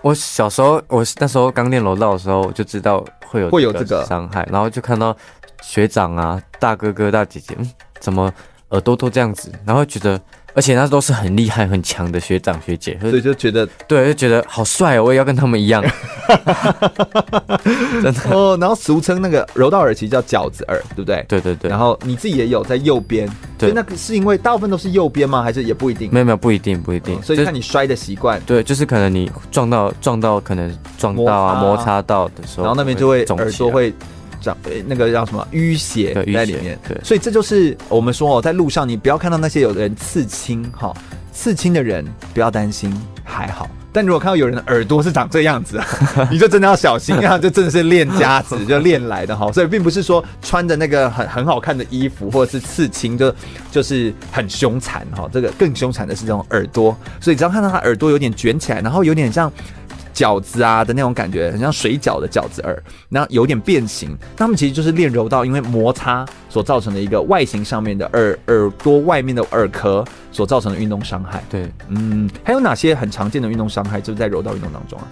我小时候，我那时候刚练柔道的时候，就知道会有会有这个伤害，然后就看到学长啊、大哥哥、大姐姐，嗯，怎么耳朵都这样子，然后觉得。而且那都是很厉害、很强的学长学姐，所以就觉得对，就觉得好帅哦！我也要跟他们一样，*laughs* 真的哦。然后俗称那个柔道耳其实叫饺子耳，对不对？对对对。然后你自己也有在右边，所以那个是因为大部分都是右边吗？还是也不一定？没有没有，不一定不一定。所以看你摔的习惯。对，就是可能你撞到撞到，可能撞到啊摩擦到的时候，然后那边就会耳朵会。长那个叫什么淤血在里面，对，所以这就是我们说哦，在路上你不要看到那些有人刺青哈，刺青的人不要担心，还好。但如果看到有人的耳朵是长这样子，*laughs* 你就真的要小心啊，这真的是练家子就练来的哈。所以并不是说穿着那个很很好看的衣服或者是刺青就就是很凶残哈，这个更凶残的是这种耳朵。所以只要看到他耳朵有点卷起来，然后有点像。饺子啊的那种感觉，很像水饺的饺子耳，然后有点变形。他们其实就是练柔道，因为摩擦所造成的一个外形上面的耳耳朵外面的耳壳所造成的运动伤害。对，嗯，还有哪些很常见的运动伤害，就是在柔道运动当中啊？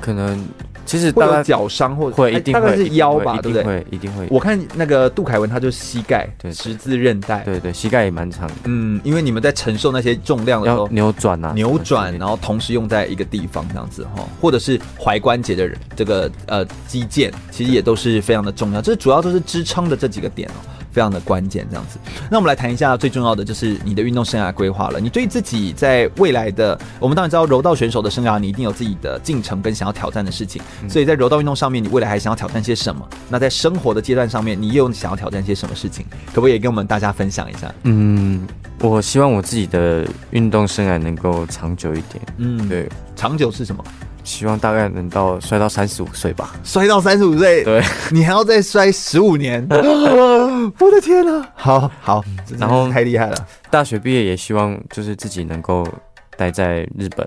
可能。其实会有脚伤，或者会一定会大概是腰吧，对不对？会一定会。我看那个杜凯文，他就膝盖十字韧带，对对，膝盖也蛮长的。嗯，因为你们在承受那些重量的时候，扭转啊，扭转，然后同时用在一个地方这样子哈，或者是踝关节的人，这个呃肌腱，其实也都是非常的重要。这主要都是支撑的这几个点哦。非常的关键，这样子。那我们来谈一下最重要的，就是你的运动生涯规划了。你对自己在未来的，我们当然知道柔道选手的生涯，你一定有自己的进程跟想要挑战的事情。所以在柔道运动上面，你未来还想要挑战些什么？那在生活的阶段上面，你又想要挑战些什么事情？可不可以跟我们大家分享一下？嗯，我希望我自己的运动生涯能够长久一点。嗯，对，长久是什么？希望大概能到摔到三十五岁吧，摔到三十五岁，对，你还要再摔十五年，*laughs* *gasps* 我的天哪！好好，然后太厉害了。大学毕业也希望就是自己能够待在日本。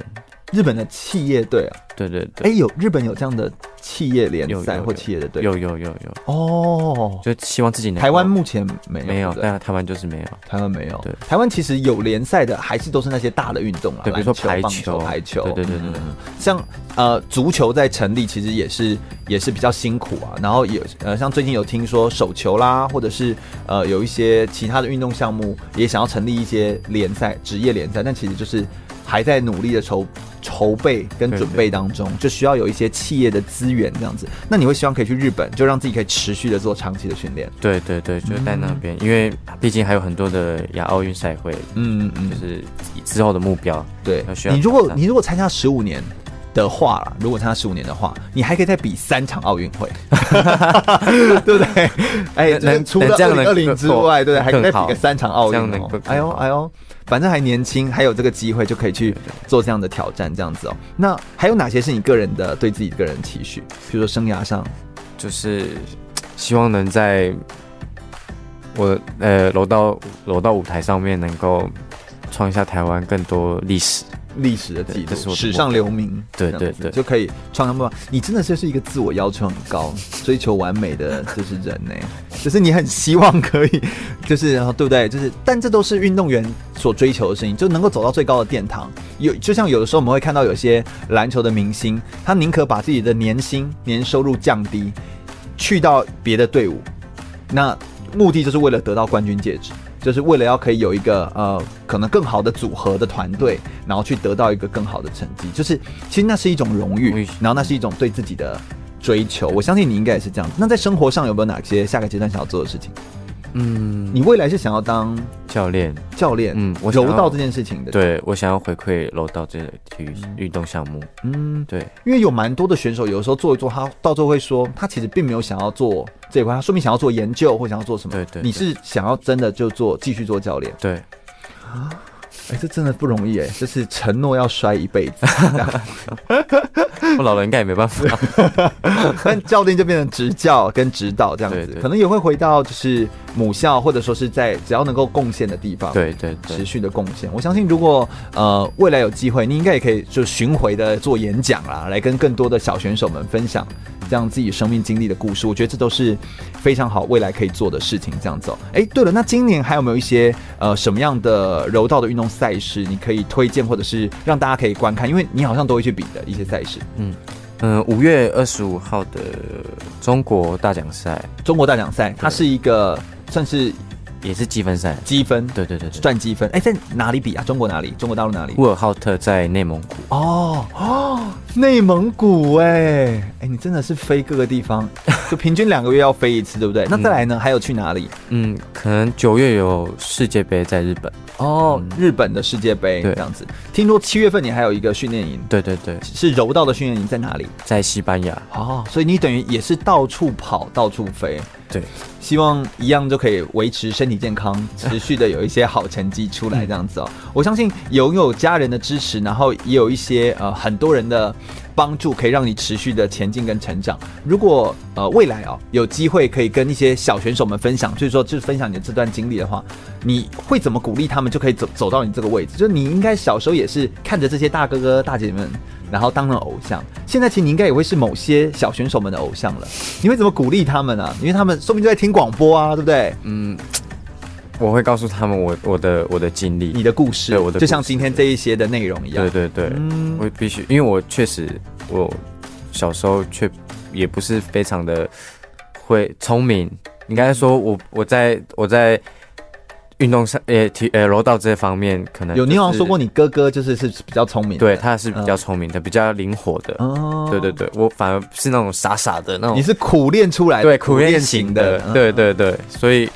日本的企业队啊，对对对，哎，有日本有这样的企业联赛或企业的队，有有有有哦，就希望自己能。台湾目前没有，没有，但台湾就是没有，台湾没有。对，台湾其实有联赛的，还是都是那些大的运动啊，对，比如说排球、排球，对对对对。像呃足球在成立，其实也是也是比较辛苦啊。然后有呃像最近有听说手球啦，或者是呃有一些其他的运动项目也想要成立一些联赛、职业联赛，但其实就是。还在努力的筹筹备跟准备当中，就需要有一些企业的资源这样子。那你会希望可以去日本，就让自己可以持续的做长期的训练？对对对，就在那边，嗯、因为毕竟还有很多的亚奥运赛会，嗯嗯，就是之后的目标。对，你如果你如果参加十五年的话啦，如果参加十五年的话，你还可以再比三场奥运会，*laughs* 对不对？哎，能除了二零二零之外，对不对？还可以再比个三场奥运哦。哎呦哎呦。反正还年轻，还有这个机会，就可以去做这样的挑战，这样子哦。那还有哪些是你个人的对自己个人期许？比如说生涯上，就是希望能在我呃楼道楼道舞台上面能够创下台湾更多历史，历史的记录，史上留名。对对对，就可以创造梦。你真的就是一个自我要求很高、追求完美的 *laughs* 就是人呢，就是你很希望可以，就是然后对不对？就是，但这都是运动员所追求的事情，就能够走到最高的殿堂。有就像有的时候我们会看到有些篮球的明星，他宁可把自己的年薪、年收入降低，去到别的队伍，那目的就是为了得到冠军戒指。就是为了要可以有一个呃可能更好的组合的团队，然后去得到一个更好的成绩。就是其实那是一种荣誉，然后那是一种对自己的追求。我相信你应该也是这样。那在生活上有没有哪些下个阶段想要做的事情？嗯，你未来是想要当教练？教练？嗯，我柔道这件事情的。对，我想要回馈柔道这个体育运动项目。嗯，对，因为有蛮多的选手，有的时候做一做，他到最后会说，他其实并没有想要做这一块，他说明想要做研究或想要做什么。对对，你是想要真的就做继续做教练？对。哎，这真的不容易哎，就是承诺要摔一辈子。*laughs* 我老了应该也没办法，*laughs* 但教练就变成执教跟指导这样子，可能也会回到就是母校，或者说是在只要能够贡献的地方，对对，对，持续的贡献。我相信，如果呃未来有机会，你应该也可以就巡回的做演讲啦，来跟更多的小选手们分享。这样自己生命经历的故事，我觉得这都是非常好，未来可以做的事情。这样子，哎，对了，那今年还有没有一些呃什么样的柔道的运动赛事，你可以推荐或者是让大家可以观看？因为你好像都会去比的一些赛事。嗯嗯，五月二十五号的中国大奖赛，中国大奖赛，它是一个算是。也是积分赛，积分，对对对对，赚积分。哎，在哪里比啊？中国哪里？中国大陆哪里？呼和浩特在内蒙古。哦哦，内蒙古哎哎，你真的是飞各个地方，*laughs* 就平均两个月要飞一次，对不对？那再来呢？还有去哪里？嗯，可能九月有世界杯在日本。哦，日本的世界杯这样子。听说七月份你还有一个训练营。对对对，是柔道的训练营在哪里？在西班牙。哦，所以你等于也是到处跑，到处飞。对，希望一样就可以维持身体健康，*laughs* 持续的有一些好成绩出来，这样子哦。我相信拥有家人的支持，然后也有一些呃很多人的帮助，可以让你持续的前进跟成长。如果呃未来哦有机会可以跟一些小选手们分享，就是说就是分享你的这段经历的话，你会怎么鼓励他们就可以走走到你这个位置？就是你应该小时候也是看着这些大哥哥大姐姐们。然后当了偶像，现在其实你应该也会是某些小选手们的偶像了。你会怎么鼓励他们呢、啊？因为他们说不定就在听广播啊，对不对？嗯，我会告诉他们我我的我的经历，你的故事，对我的，就像今天这一些的内容一样。对对对，嗯、我必须，因为我确实我小时候却也不是非常的会聪明，应该说我我在我在。运动上，呃，体呃柔道这方面可能、就是、有。你好像说过，你哥哥就是是比较聪明的，对，他是比较聪明的，嗯、比较灵活的。哦，对对对，我反而是那种傻傻的那种。你是苦练出来的，对，苦练型的，对对对，所以。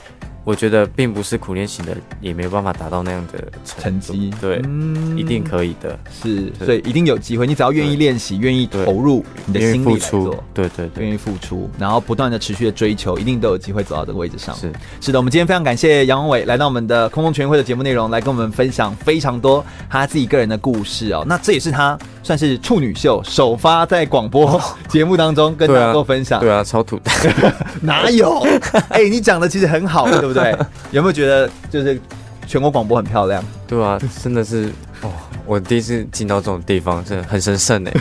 我觉得并不是苦练型的，也没有办法达到那样的成绩。对，嗯，一定可以的。是，所以一定有机会。你只要愿意练习，愿意投入你的心力来做，对对对，愿意付出，然后不断的持续的追求，一定都有机会走到这个位置上。是，是的。我们今天非常感谢杨勇纬来到我们的空中全运会的节目内容，来跟我们分享非常多他自己个人的故事哦。那这也是他算是处女秀首发在广播节目当中跟大家做分享。对啊，超土的，*laughs* 哪有？*laughs* 哎，你讲的其实很好，对不对？对，有没有觉得就是全国广播很漂亮？对啊，真的是。哦，我第一次进到这种地方，真的很神圣哎，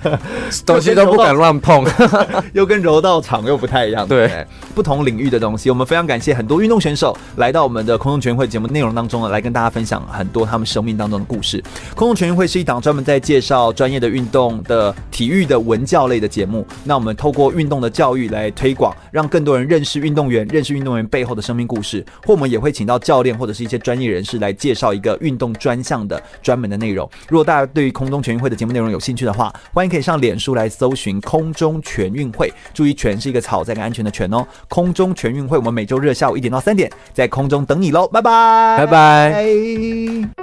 *laughs* 东西都不敢乱碰，*laughs* 又跟柔道场又不太一样，对，不同领域的东西。我们非常感谢很多运动选手来到我们的空中全运会节目内容当中呢，来跟大家分享很多他们生命当中的故事。空中全运会是一档专门在介绍专业的运动的体育的文教类的节目。那我们透过运动的教育来推广，让更多人认识运动员，认识运动员背后的生命故事。或我们也会请到教练或者是一些专业人士来介绍一个运动专项的。专门的内容，如果大家对于空中全运会的节目内容有兴趣的话，欢迎可以上脸书来搜寻“空中全运会”，注意“全”是一个草，在跟安全的“全”哦。空中全运会，我们每周日下午一点到三点在空中等你喽，拜拜，拜拜。